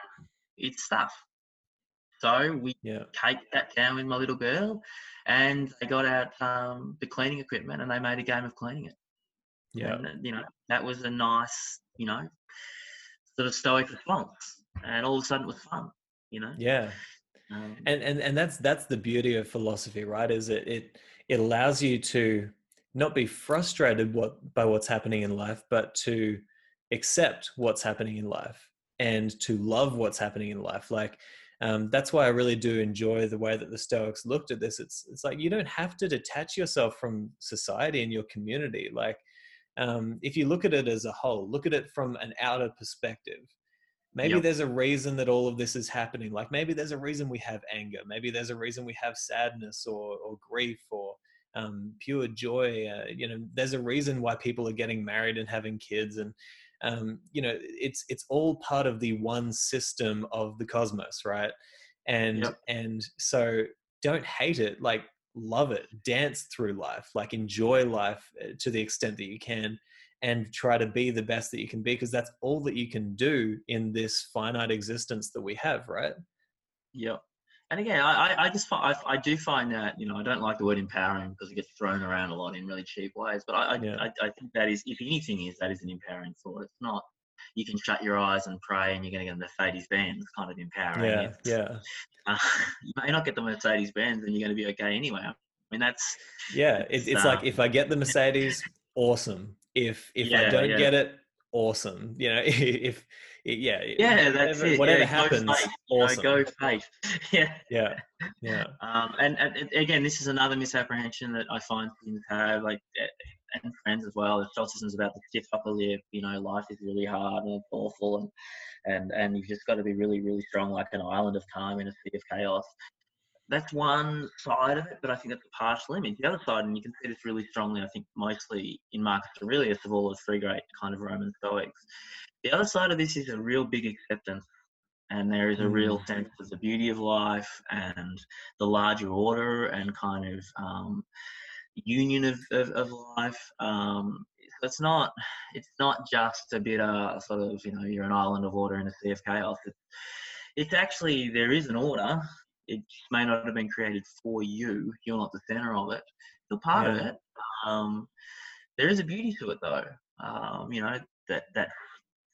it's stuff. So we yeah. take that down with my little girl, and they got out um, the cleaning equipment and they made a game of cleaning it. Yeah, and, you know that was a nice, you know, sort of stoic response, and all of a sudden it was fun. You know. Yeah. Um, and and and that's that's the beauty of philosophy, right? Is it it it allows you to not be frustrated what, by what's happening in life, but to accept what's happening in life and to love what's happening in life. Like, um, that's why I really do enjoy the way that the Stoics looked at this. It's it's like you don't have to detach yourself from society and your community. Like, um, if you look at it as a whole, look at it from an outer perspective. Maybe yep. there's a reason that all of this is happening. Like maybe there's a reason we have anger. Maybe there's a reason we have sadness or or grief or um, pure joy. Uh, you know, there's a reason why people are getting married and having kids, and um, you know, it's it's all part of the one system of the cosmos, right? And yep. and so don't hate it, like love it, dance through life, like enjoy life uh, to the extent that you can. And try to be the best that you can be because that's all that you can do in this finite existence that we have, right? Yep and again, I, I just I, I do find that you know I don't like the word empowering because it gets thrown around a lot in really cheap ways. But I yeah. I, I, think that is, if anything, is that is an empowering thought. It's not you can shut your eyes and pray and you're going to get a Mercedes Benz. It's kind of empowering. Yeah, it's, yeah. Uh, you may not get the Mercedes Benz and you're going to be okay anyway. I mean, that's yeah. It's, it's um, like if I get the Mercedes, awesome. If if yeah, I don't yeah. get it, awesome. You know, if yeah, yeah, that's whatever, it. Whatever yeah, happens, go awesome. go faith. yeah, yeah, yeah. Um, and, and, again, this is another misapprehension that I find students have, like eh, and friends as well. The Stoicism is about the stiff upper lip. You know, life is really hard and it's awful, and and and you've just got to be really, really strong, like an island of calm in a sea of chaos. That's one side of it, but I think that's a partial image. The other side, and you can see this really strongly, I think, mostly in Marcus Aurelius of all the three great kind of Roman Stoics, the other side of this is a real big acceptance and there is a real mm. sense of the beauty of life and the larger order and kind of um, union of, of, of life. Um, so it's not it's not just a bit of sort of you know you're an island of order in a sea of chaos. It's, it's actually there is an order. It may not have been created for you. You're not the center of it. You're part yeah. of it. Um, there is a beauty to it though. Um, you know that that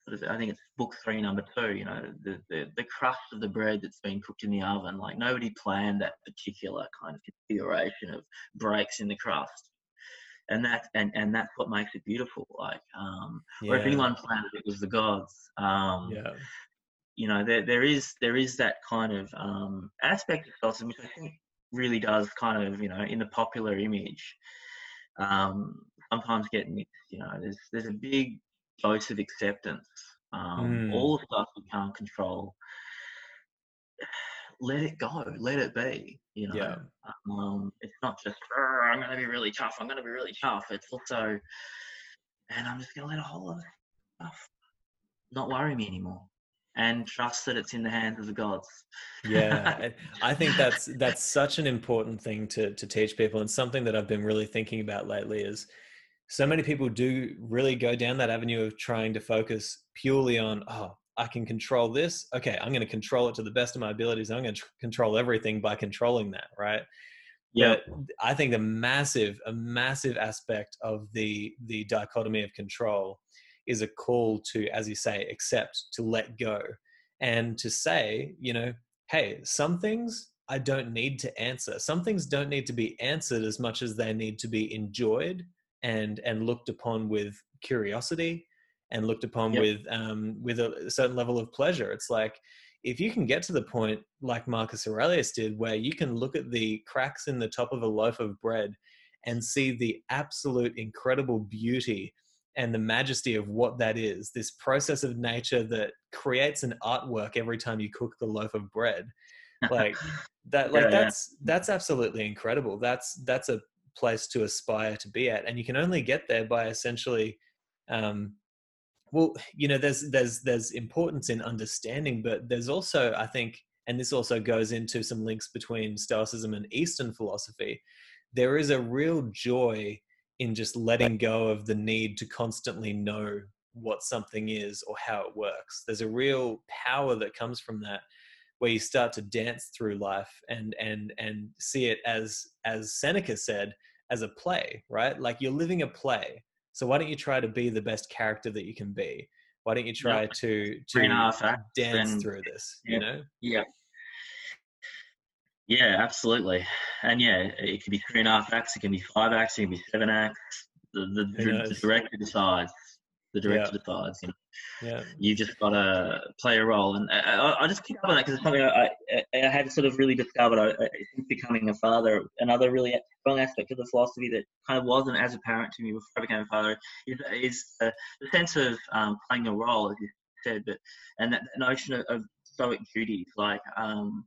I think it's book three, number two. You know, the, the the crust of the bread that's been cooked in the oven. Like nobody planned that particular kind of configuration of breaks in the crust, and that and and that's what makes it beautiful. Like, um, yeah. or if anyone planned it, it was the gods. Um, yeah. You know, there there is there is that kind of um, aspect of Stoicism, which I think really does kind of you know in the popular image. Um, sometimes get mixed. You know, there's there's a big dose of acceptance. Um, Mm. All the stuff we can't control, let it go, let it be. You know, Yeah. um, it's not just I'm going to be really tough. I'm going to be really tough. It's also, and I'm just going to let a whole lot of stuff not worry me anymore, and trust that it's in the hands of the gods. yeah i think that's that's such an important thing to to teach people and something that i've been really thinking about lately is so many people do really go down that avenue of trying to focus purely on oh i can control this. Okay i'm going to control it to the best of my abilities. I'm going to tr- control everything by controlling that right? Yeah. but i think a massive a massive aspect of the the dichotomy of control is a call to as you say accept to let go and to say you know hey some things i don't need to answer. Some things don't need to be answered as much as they need to be enjoyed and and looked upon with curiosity and looked upon Yep. with um with a certain level of pleasure it's like if you can get to the point like marcus aurelius did where you can look at the cracks in the top of a loaf of bread and see the absolute incredible beauty and the majesty of what that is this process of nature that creates an artwork every time you cook the loaf of bread like that like Yeah, yeah. that's that's absolutely incredible that's that's a place to aspire to be at and you can only get there by essentially um well you know there's there's there's importance in understanding but there's also i think and this also goes into some links between stoicism and eastern philosophy there is a real joy in just letting go of the need to constantly know what something is or how it works. There's a real power that comes from that where you start to dance through life and and and see it as as seneca said as a play right like you're living a play so why don't you try to be the best character that you can be why don't you try to Three and a to dance and- through this you yeah. know Yeah. Yeah, absolutely. And yeah, it can be three and a half acts, it can be five acts, it can be seven acts. The the, the, director decides. The director decides. You know, yeah you've just got to play a role, and I, I, I just pick up on that because it's something I, I, I had sort of really discovered I, becoming a father. Another really strong aspect of the philosophy that kind of wasn't as apparent to me before I became a father is, is uh, the sense of um, playing a role, as you said, but and that notion of, of stoic duty, like. Um,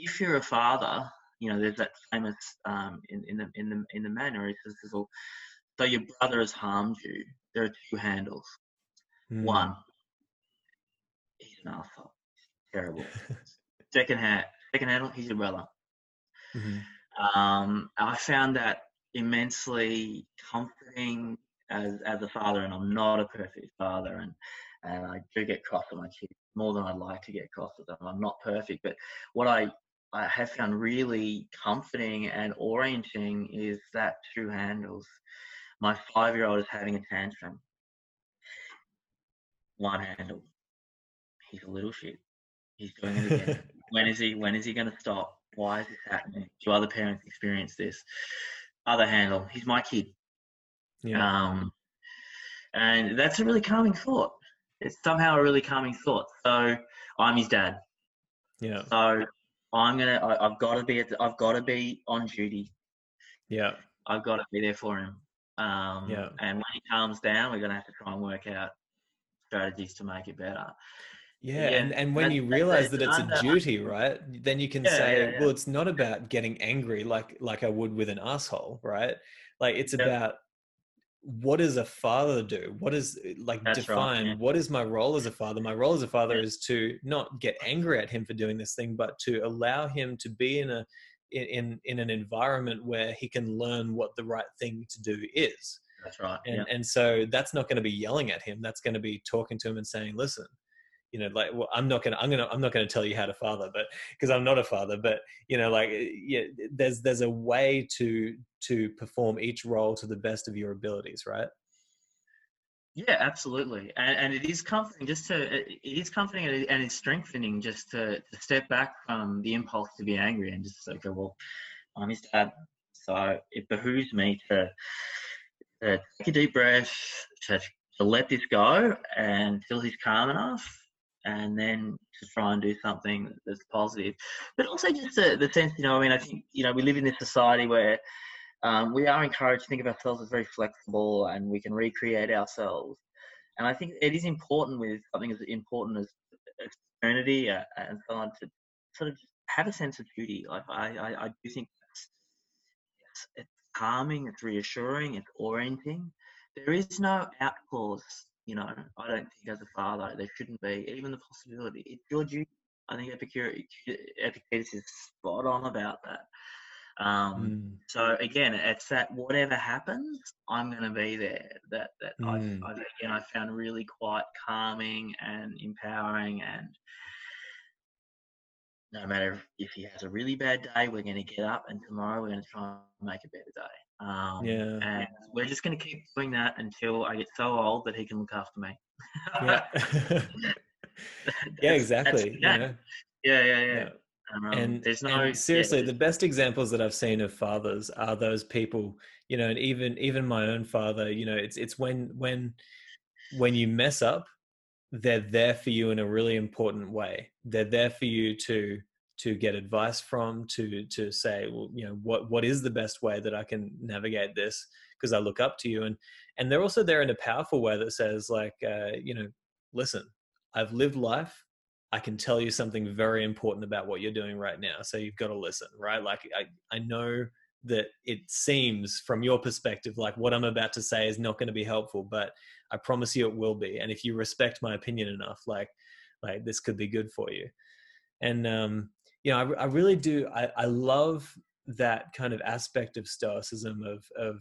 if you're a father, you know, there's that famous um, in, in the in the in the manner. He says, says, well, so your brother has harmed you. There are two handles. Mm. One, he's an asshole. Terrible. second hand, second handle, he's your brother. Mhm. Um, I found that immensely comforting as as a father, and I'm not a perfect father, and and I do get cross with my kids more than I'd like to get cross with them. I'm not perfect, but what I I have found really comforting and orienting is that two handles. My five year old is having a tantrum. One handle. He's a little shit. He's doing it again. when is he when is he gonna stop? Why is this happening? Do other parents experience this? Other handle, he's my kid. yeah Um, and that's a really calming thought. It's somehow a really calming thought. So I'm his dad. yeah So I'm gonna. I, I've got to be. At the, I've got to be on duty. yeah I've got to be there for him. Um, Yeah. And when he calms down, we're gonna have to try and work out strategies to make it better. Yeah, Yeah, and, and when you realize that it's a duty, right? Then you can Yeah, say, yeah, well, it's not about getting angry like like I would with an asshole, right? Like it's about what does a father do? What is like That's right, define yeah. what is my role as a father? My role as a father is to not get angry at him for doing this thing, but to allow him to be in a in in, in an environment where he can learn what the right thing to do is That's right. and yeah. and so that's not going to be yelling at him that's going to be talking to him and saying listen you know like well i'm not going to i'm going to i'm not going to tell you how to father but because i'm not a father but you know like yeah there's there's a way to to perform each role to the best of your abilities right Yeah, absolutely, and, and it is comforting just to it is comforting and it's strengthening just to, to step back from the impulse to be angry and just say, okay, well, I'm his dad, so it behooves me to, to take a deep breath, to, to let this go until he's calm enough, and then to try and do something that's positive. But also just the, the sense, you know, I mean, I think you know we live in this society where um, we are encouraged to think of ourselves as very flexible and we can recreate ourselves. And I think it is important with something as important as eternity uh, and so on to sort of have a sense of duty. Like I, I, I do think it's, it's calming, it's reassuring, it's orienting. There is no out you know. I don't think as a father there shouldn't be even the possibility. It's your duty. I think Epicurus, Epicurus is spot on about that. Um, mm. So again, it's that whatever happens, I'm going to be there. That that mm. I, I, again I found really quite calming and empowering, and no matter if he has a really bad day, we're going to get up, and tomorrow we're going to try and make a better day. Um, yeah, and we're just going to keep doing that until I get so old that he can look after me. yeah, yeah, exactly. Yeah. yeah, yeah, yeah. Um, and there's no and seriously, yeah. the best examples that I've seen of fathers are those people, you know, and even even my own father, you know, it's it's when when when you mess up, they're there for you in a really important way. They're there for you to to get advice from, to to say, well, you know, what what is the best way that I can navigate this? Because I look up to you, and and they're also there in a powerful way that says, like, uh, you know, listen, I've lived life I can tell you something very important about what you're doing right now. So you've got to listen, right? Like I, I know that it seems from your perspective like what I'm about to say is not going to be helpful, but I promise you it will be. And if you respect my opinion enough, like like this could be good for you. And um, you know, I, I really do. I, I love that kind of aspect of stoicism of of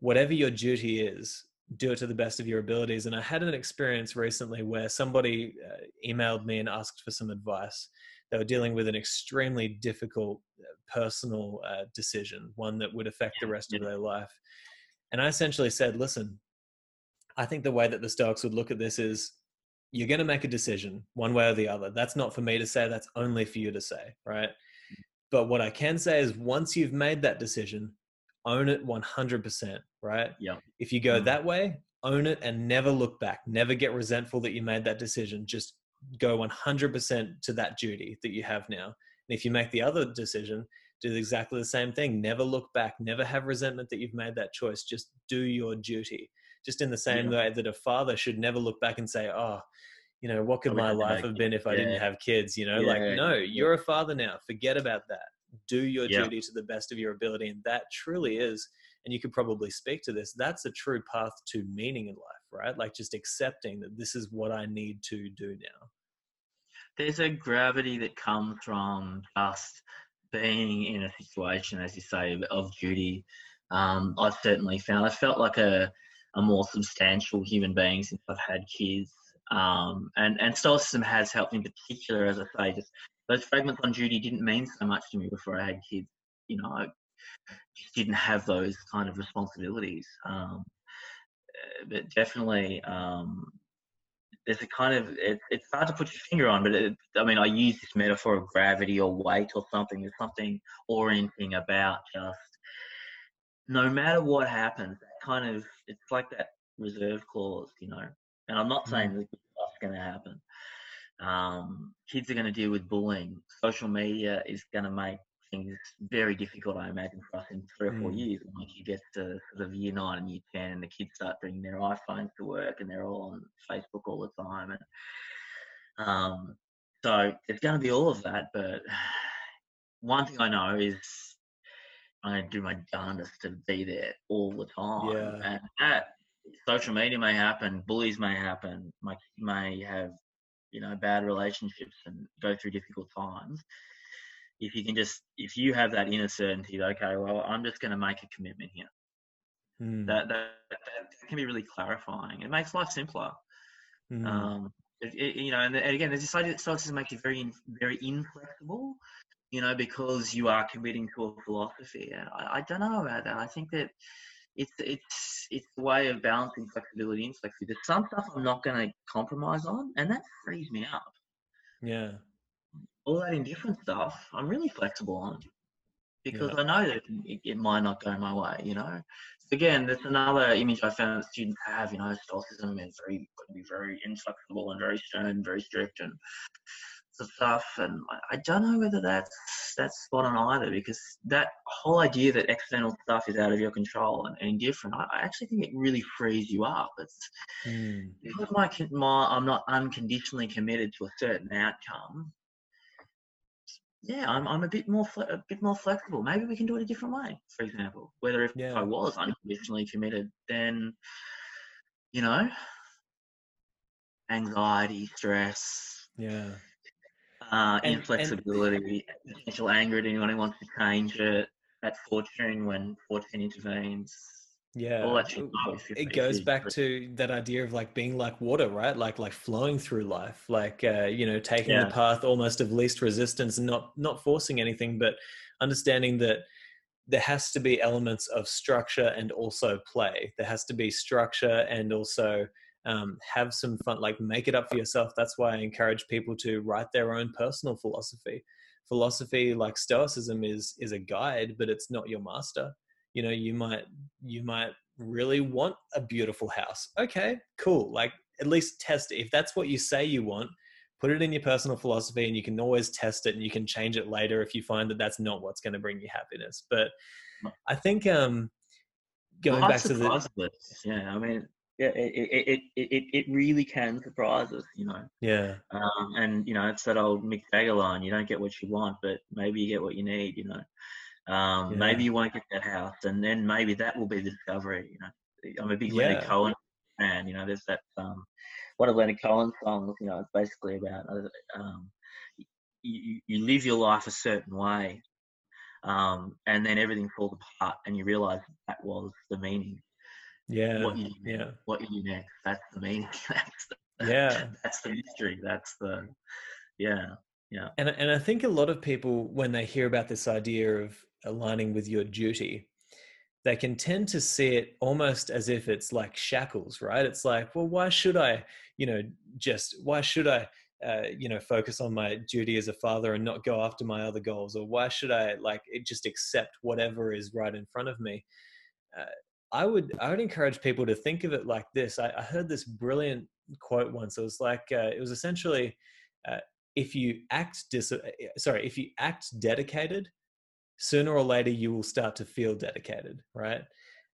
whatever your duty is do it to the best of your abilities. And I had an experience recently where somebody uh, emailed me and asked for some advice. They were dealing with an extremely difficult uh, personal uh, decision, one that would affect the rest of their life. And I essentially said, listen, I think the way that the Stoics would look at this is you're going to make a decision one way or the other. That's not for me to say, that's only for you to say, right? But what I can say is once you've made that decision, own it 100%, right? Yeah. If you go mm. that way, own it and never look back. Never get resentful that you made that decision. Just go 100% to that duty that you have now. And if you make the other decision, do exactly the same thing. Never look back. Never have resentment that you've made that choice. Just do your duty. Just in the same yeah. way that a father should never look back and say, oh, you know, what could my life have been if I didn't have kids? You know, yeah, like, no, you're a father now. Forget about that do your yeah. duty to the best of your ability and that truly is and you could probably speak to this that's a true path to meaning in life right? Like just accepting that this is what i need to do now. There's a gravity that comes from just being in a situation as you say of duty. Um, i've certainly found i felt like a, a more substantial human being since i've had kids. Um, and and stoicism has helped in particular as i say just those fragments on duty didn't mean so much to me before I had kids. You know, I just didn't have those kind of responsibilities. Um, uh, but definitely, um, there's a kind of it, it's hard to put your finger on, but it, I mean, I use this metaphor of gravity or weight or something. There's something orienting about just no matter what happens, kind of it's like that reserve clause, you know. And I'm not saying that stuff's going to happen, um, kids are going to deal with bullying. Social media is going to make things very difficult, I imagine, for us in three or four mm. years. Like you get to sort of year nine and year ten, and the kids start bringing their iPhones to work, and they're all on Facebook all the time. And um, so it's going to be all of that. But one thing I know is I'm going to do my darndest to be there all the time. Yeah. And that social media may happen, bullies may happen, my may have you know bad relationships and go through difficult times if you can just if you have that inner certainty okay well i'm just going to make a commitment here mm. that, that, that can be really clarifying it makes life simpler mm. um, it, it, you know and, and again there's this idea that starts to make you very very inflexible you know because you are committing to a philosophy and I, I don't know about that i think that it's it's it's a way of balancing flexibility and flexibility. There's some stuff I'm not going to compromise on, and that frees me up. Yeah. All that indifferent stuff, I'm really flexible on because Yeah. I know that it, it might not go my way. You know. So again, there's another image I found that students have. You know, stoicism is very could be very inflexible and very stern, very strict, and stuff. And I- I don't know whether that's that's spot on either, because that whole idea that external stuff is out of your control and, and indifferent, I, I actually think it really frees you up. It's Mm. because my, my I'm not unconditionally committed to a certain outcome. Yeah, I'm, I'm a bit more fle- a bit more flexible. Maybe we can do it a different way. For example, whether if Yeah. I was unconditionally committed, then you know, anxiety, stress, Yeah. uh, And- and- inflexibility, potential anger at anyone who wants to change it, that fortune when fortune intervenes. Yeah. Shit It- goes if- It if goes you- back to that idea of like being like water, right? Like like flowing through life, like uh, you know, taking Yeah. the path almost of least resistance and not not forcing anything, but understanding that there has to be elements of structure and also play. There has to be structure and also um, have some fun, like make it up for yourself. That's why I encourage people to write their own personal philosophy. Philosophy, like Stoicism, is is a guide, but it's not your master. You know, you might you might really want a beautiful house. Okay, cool. Like at least test it. If that's what you say you want, put it in your personal philosophy and you can always test it and you can change it later if you find that that's not what's going to bring you happiness. But I think um going Life back to the yeah, I mean, yeah, it, it, it, it, really can surprise us, you know. yeah, Um, and you know, it's that old Mick line: "You don't get what you want, but maybe you get what you need." You know, um, Yeah. maybe you won't get that house, and then maybe that will be the discovery. You know, I'm a big Leonard Cohen fan. You know, there's that um, one of Leonard Cohen's songs. You know, it's basically about uh, um, you, you live your life a certain way, um, and then everything falls apart, and you realise that was the meaning. yeah, What you do yeah, next, what you do next, that's the meaning. that's the, yeah. that's the mystery. That's the yeah. yeah. And and I think a lot of people when they hear about this idea of aligning with your duty, they can tend to see it almost as if it's like shackles, right? It's like, well, why should I, you know, just why should I, uh, you know, focus on my duty as a father and not go after my other goals, or why should I like just accept whatever is right in front of me? Uh, I would I would encourage people to think of it like this. I, I heard this brilliant quote once. It was like uh, it was essentially. Uh, if you act dis- sorry if you act dedicated sooner or later you will start to feel dedicated right?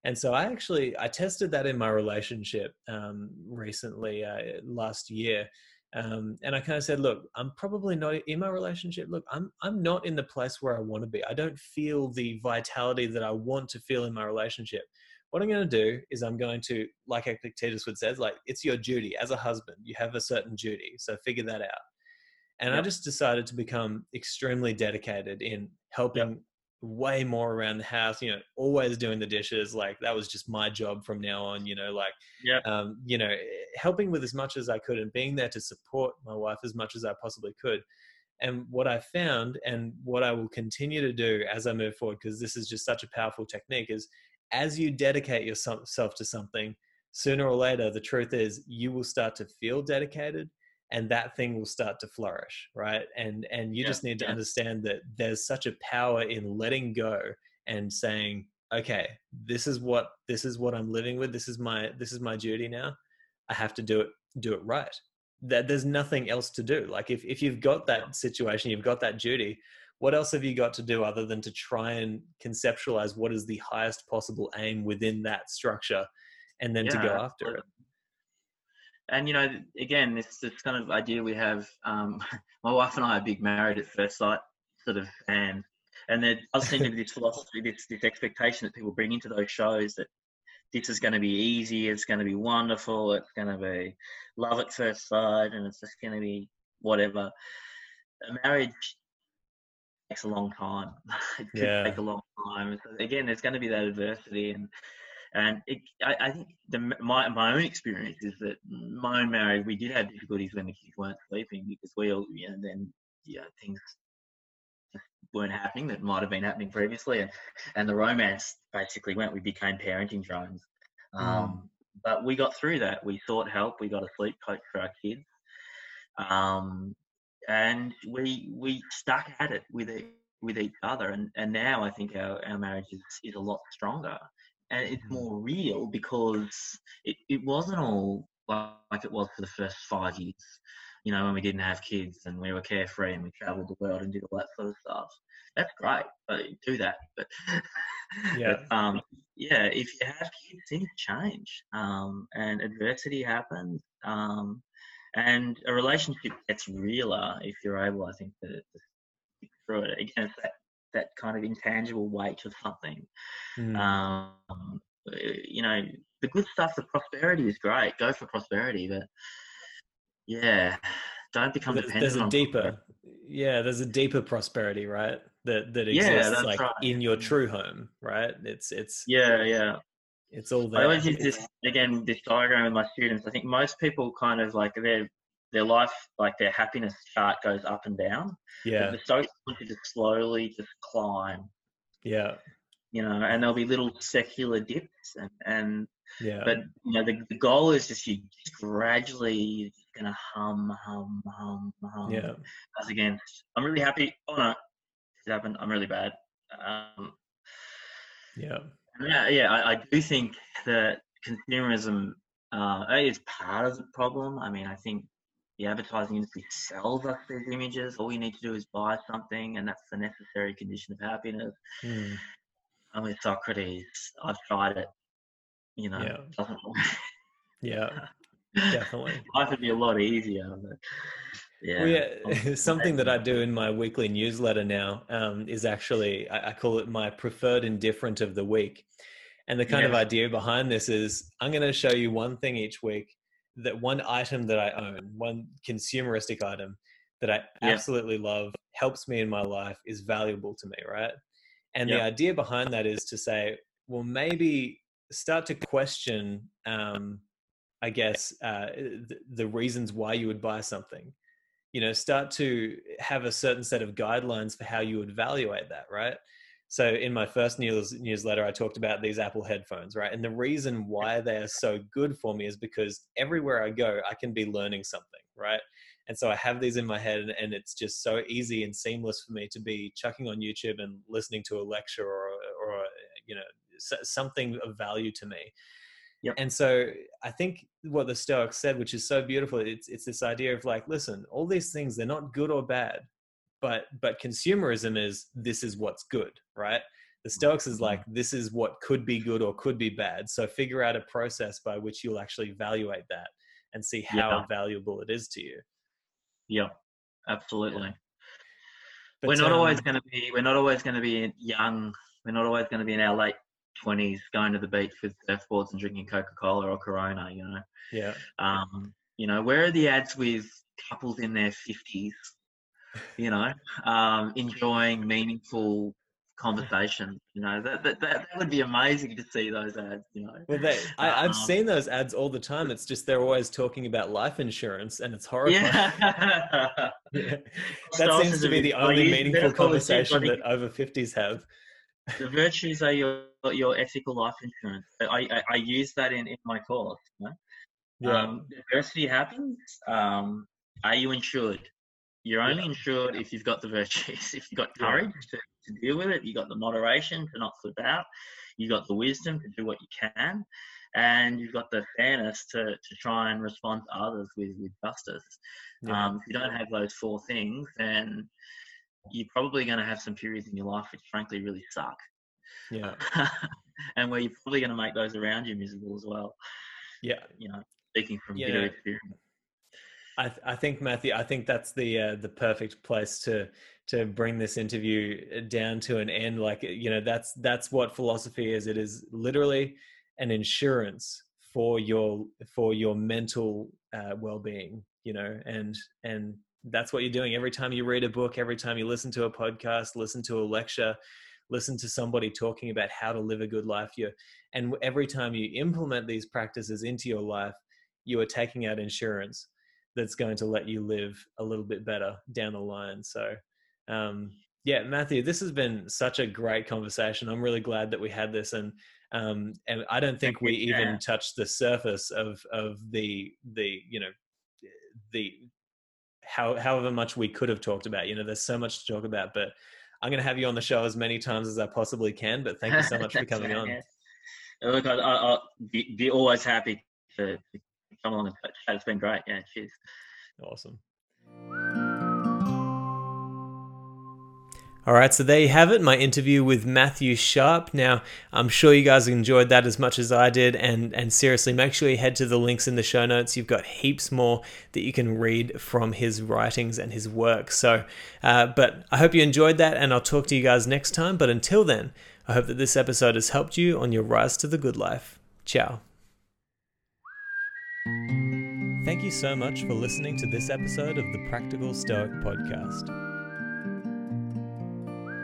And so i actually i tested that in my relationship um, recently uh, last year um, and i kind of said look i'm probably not in my relationship. Look i'm i'm not in the place where i want to be. I don't feel the vitality that i want to feel in my relationship. What i'm going to do is i'm going to like epictetus would says like it's your duty. As a husband you have a certain duty so figure that out. And I just decided to become extremely dedicated in helping way more around the house, you know, always doing the dishes. Like that was just my job from now on, you know, like, Yep. um, you know, helping with as much as I could and being there to support my wife as much as I possibly could. And what I found and what I will continue to do as I move forward, because this is just such a powerful technique, is as you dedicate yourself to something, sooner or later, the truth is you will start to feel dedicated and that thing will start to flourish right? And and you Yeah, just need to yeah. understand that there's such a power in letting go and saying okay this is what this is what i'm living with. This is my this is my duty now. I have to do it do it right. That there's nothing else to do. Like if, if you've got that situation you've got that duty what else have you got to do other than to try and conceptualize what is the highest possible aim within that structure and then to go after it And you know, again, this this kind of idea we have. Um, my wife and I are big married at first sight sort of fans, and there does seem to be this philosophy, this this expectation that people bring into those shows that this is going to be easy, it's going to be wonderful, it's going to be love at first sight, and it's just going to be whatever. A marriage takes a long time. it could Yeah. take a long time. So again, there's going to be that adversity, and and it, I, I think the, my my own experience is that my own marriage, we did have difficulties when the kids weren't sleeping because we all, you know, then yeah, things weren't happening that might have been happening previously, and and the romance basically went. We became parenting drones, um, but we got through that. We sought help. We got a sleep coach for our kids, um, and we we stuck at it with it with each other. And and now I think our our marriage is is a lot stronger, and it's more real because it it wasn't all like it was for the first five years you know, when we didn't have kids and we were carefree and we traveled the world and did all that sort of stuff. That's great, but do that. But yeah, but, um, yeah. If you have kids, things change, um, and adversity happens, um, and a relationship gets realer if you're able, I think, to, to stick through it. Again, it's that that kind of intangible weight of something. Mm. Um, you know, the good stuff, the prosperity is great. Go for prosperity, but yeah don't become there's, dependent there's a deeper yeah there's a deeper prosperity right that that exists yeah, like right. in your true home right it's it's yeah yeah it's all there. I always use this again, this diagram with my students. I think most people kind of like their their life, like their happiness chart goes up and down. Yeah. But the want you to slowly just climb. Yeah. You know, and there'll be little secular dips, and, and yeah. But you know, the, the goal is just you just gradually gonna hum, hum, hum, hum. Yeah. As again, I'm really happy. Oh no, it happened. I'm really bad. Um, yeah. Yeah, yeah. I, I do think that consumerism uh, is part of the problem. I mean, I think the advertising industry sells us these images. All we need to do is buy something, and that's the necessary condition of happiness. Mm. I'm with Socrates. I've tried it. You know, yeah. yeah. Definitely. Life would be a lot easier. But yeah. Well, yeah. Something that I do in my weekly newsletter now um, is actually, I, I, call it my preferred indifferent of the week. And the kind yes. of idea behind this is I'm going to show you one thing each week that one item that I own, one consumeristic item that I yeah. absolutely love, helps me in my life, is valuable to me, right? And the idea behind that is to say, well, maybe start to question um, I guess, uh, the, the reasons why you would buy something. You know, start to have a certain set of guidelines for how you would evaluate that, right? So in my first news, newsletter, I talked about these Apple headphones, right? And the reason why they are so good for me is because everywhere I go, I can be learning something, right? And so I have these in my head, and it's just so easy and seamless for me to be chucking on YouTube and listening to a lecture or, or you know, something of value to me. Yep. And so I think what the Stoics said, which is so beautiful, it's it's this idea of like, listen, all these things they're not good or bad, but but consumerism is this is what's good, right? The Stoics is like mm-hmm. this is what could be good or could be bad. So figure out a process by which you'll actually evaluate that and see how yeah. valuable it is to you. Yeah, absolutely. Yeah. But, we're not um, always going to be. We're not always going to be young. We're not always going to be in our late 20s going to the beach with surfboards and drinking Coca-Cola or Corona, you know. Yeah. Um, you know, where are the ads with couples in their 50s, you know, um, enjoying meaningful conversation you know that, that that would be amazing to see those ads you know well they, I, have um, seen those ads all the time it's just they're always talking about life insurance and it's horrifying yeah. yeah. that seems to be the only meaningful conversation that over 50s have the virtues are your your ethical life insurance. I, I, I use that in, in my course. You know? Yeah. Um, adversity happens. Um, are you insured? You're only yeah. insured if you've got the virtues. If you've got courage to, to deal with it, you've got the moderation to not flip out, you've got the wisdom to do what you can, and you've got the fairness to, to try and respond to others with, with justice. Yeah. Um, if you don't have those four things, then you're probably going to have some periods in your life which frankly really suck. Yeah. and where you're probably going to make those around you miserable as well. Yeah. You know, speaking from yeah. bitter experience. I, th- I think Matthew, I think that's the uh, the perfect place to to bring this interview down to an end. Like you know, that's that's what philosophy is. It is literally an insurance for your for your mental uh, well being. You know, and and that's what you're doing every time you read a book, every time you listen to a podcast, listen to a lecture, listen to somebody talking about how to live a good life. You and every time you implement these practices into your life, you are taking out insurance that's going to let you live a little bit better down the line. So, um, Yeah, Matthew, this has been such a great conversation. I'm really glad that we had this, and um, and I don't think we Yeah. even touched the surface of of the the you know the how however much we could have talked about. You know, there's so much to talk about, but I'm going to have you on the show as many times as I possibly can. But thank you so much for coming right, on. yeah. Uh, Look, I, I, I'll be, be always happy to come along and chat. It's been great. Yeah, cheers. Awesome. All right, so there you have it, my interview with Matthew Sharpe. Now, I'm sure you guys enjoyed that as much as I did, and and seriously, make sure you head to the links in the show notes. You've got heaps more that you can read from his writings and his work. So, uh, but I hope you enjoyed that, and I'll talk to you guys next time. But until then, I hope that this episode has helped you on your rise to the good life. Ciao. Thank you so much for listening to this episode of the Practical Stoic Podcast.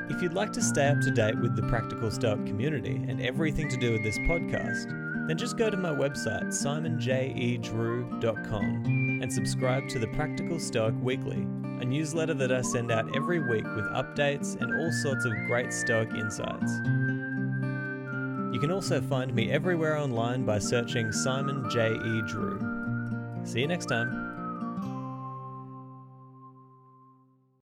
If you'd like to stay up to date with the Practical Stoic community and everything to do with this podcast, then just go to my website, simonjedrew.com, and subscribe to the Practical Stoic Weekly, a newsletter that I send out every week with updates and all sorts of great Stoic insights. You can also find me everywhere online by searching Simon J. E. Drew. See you next time.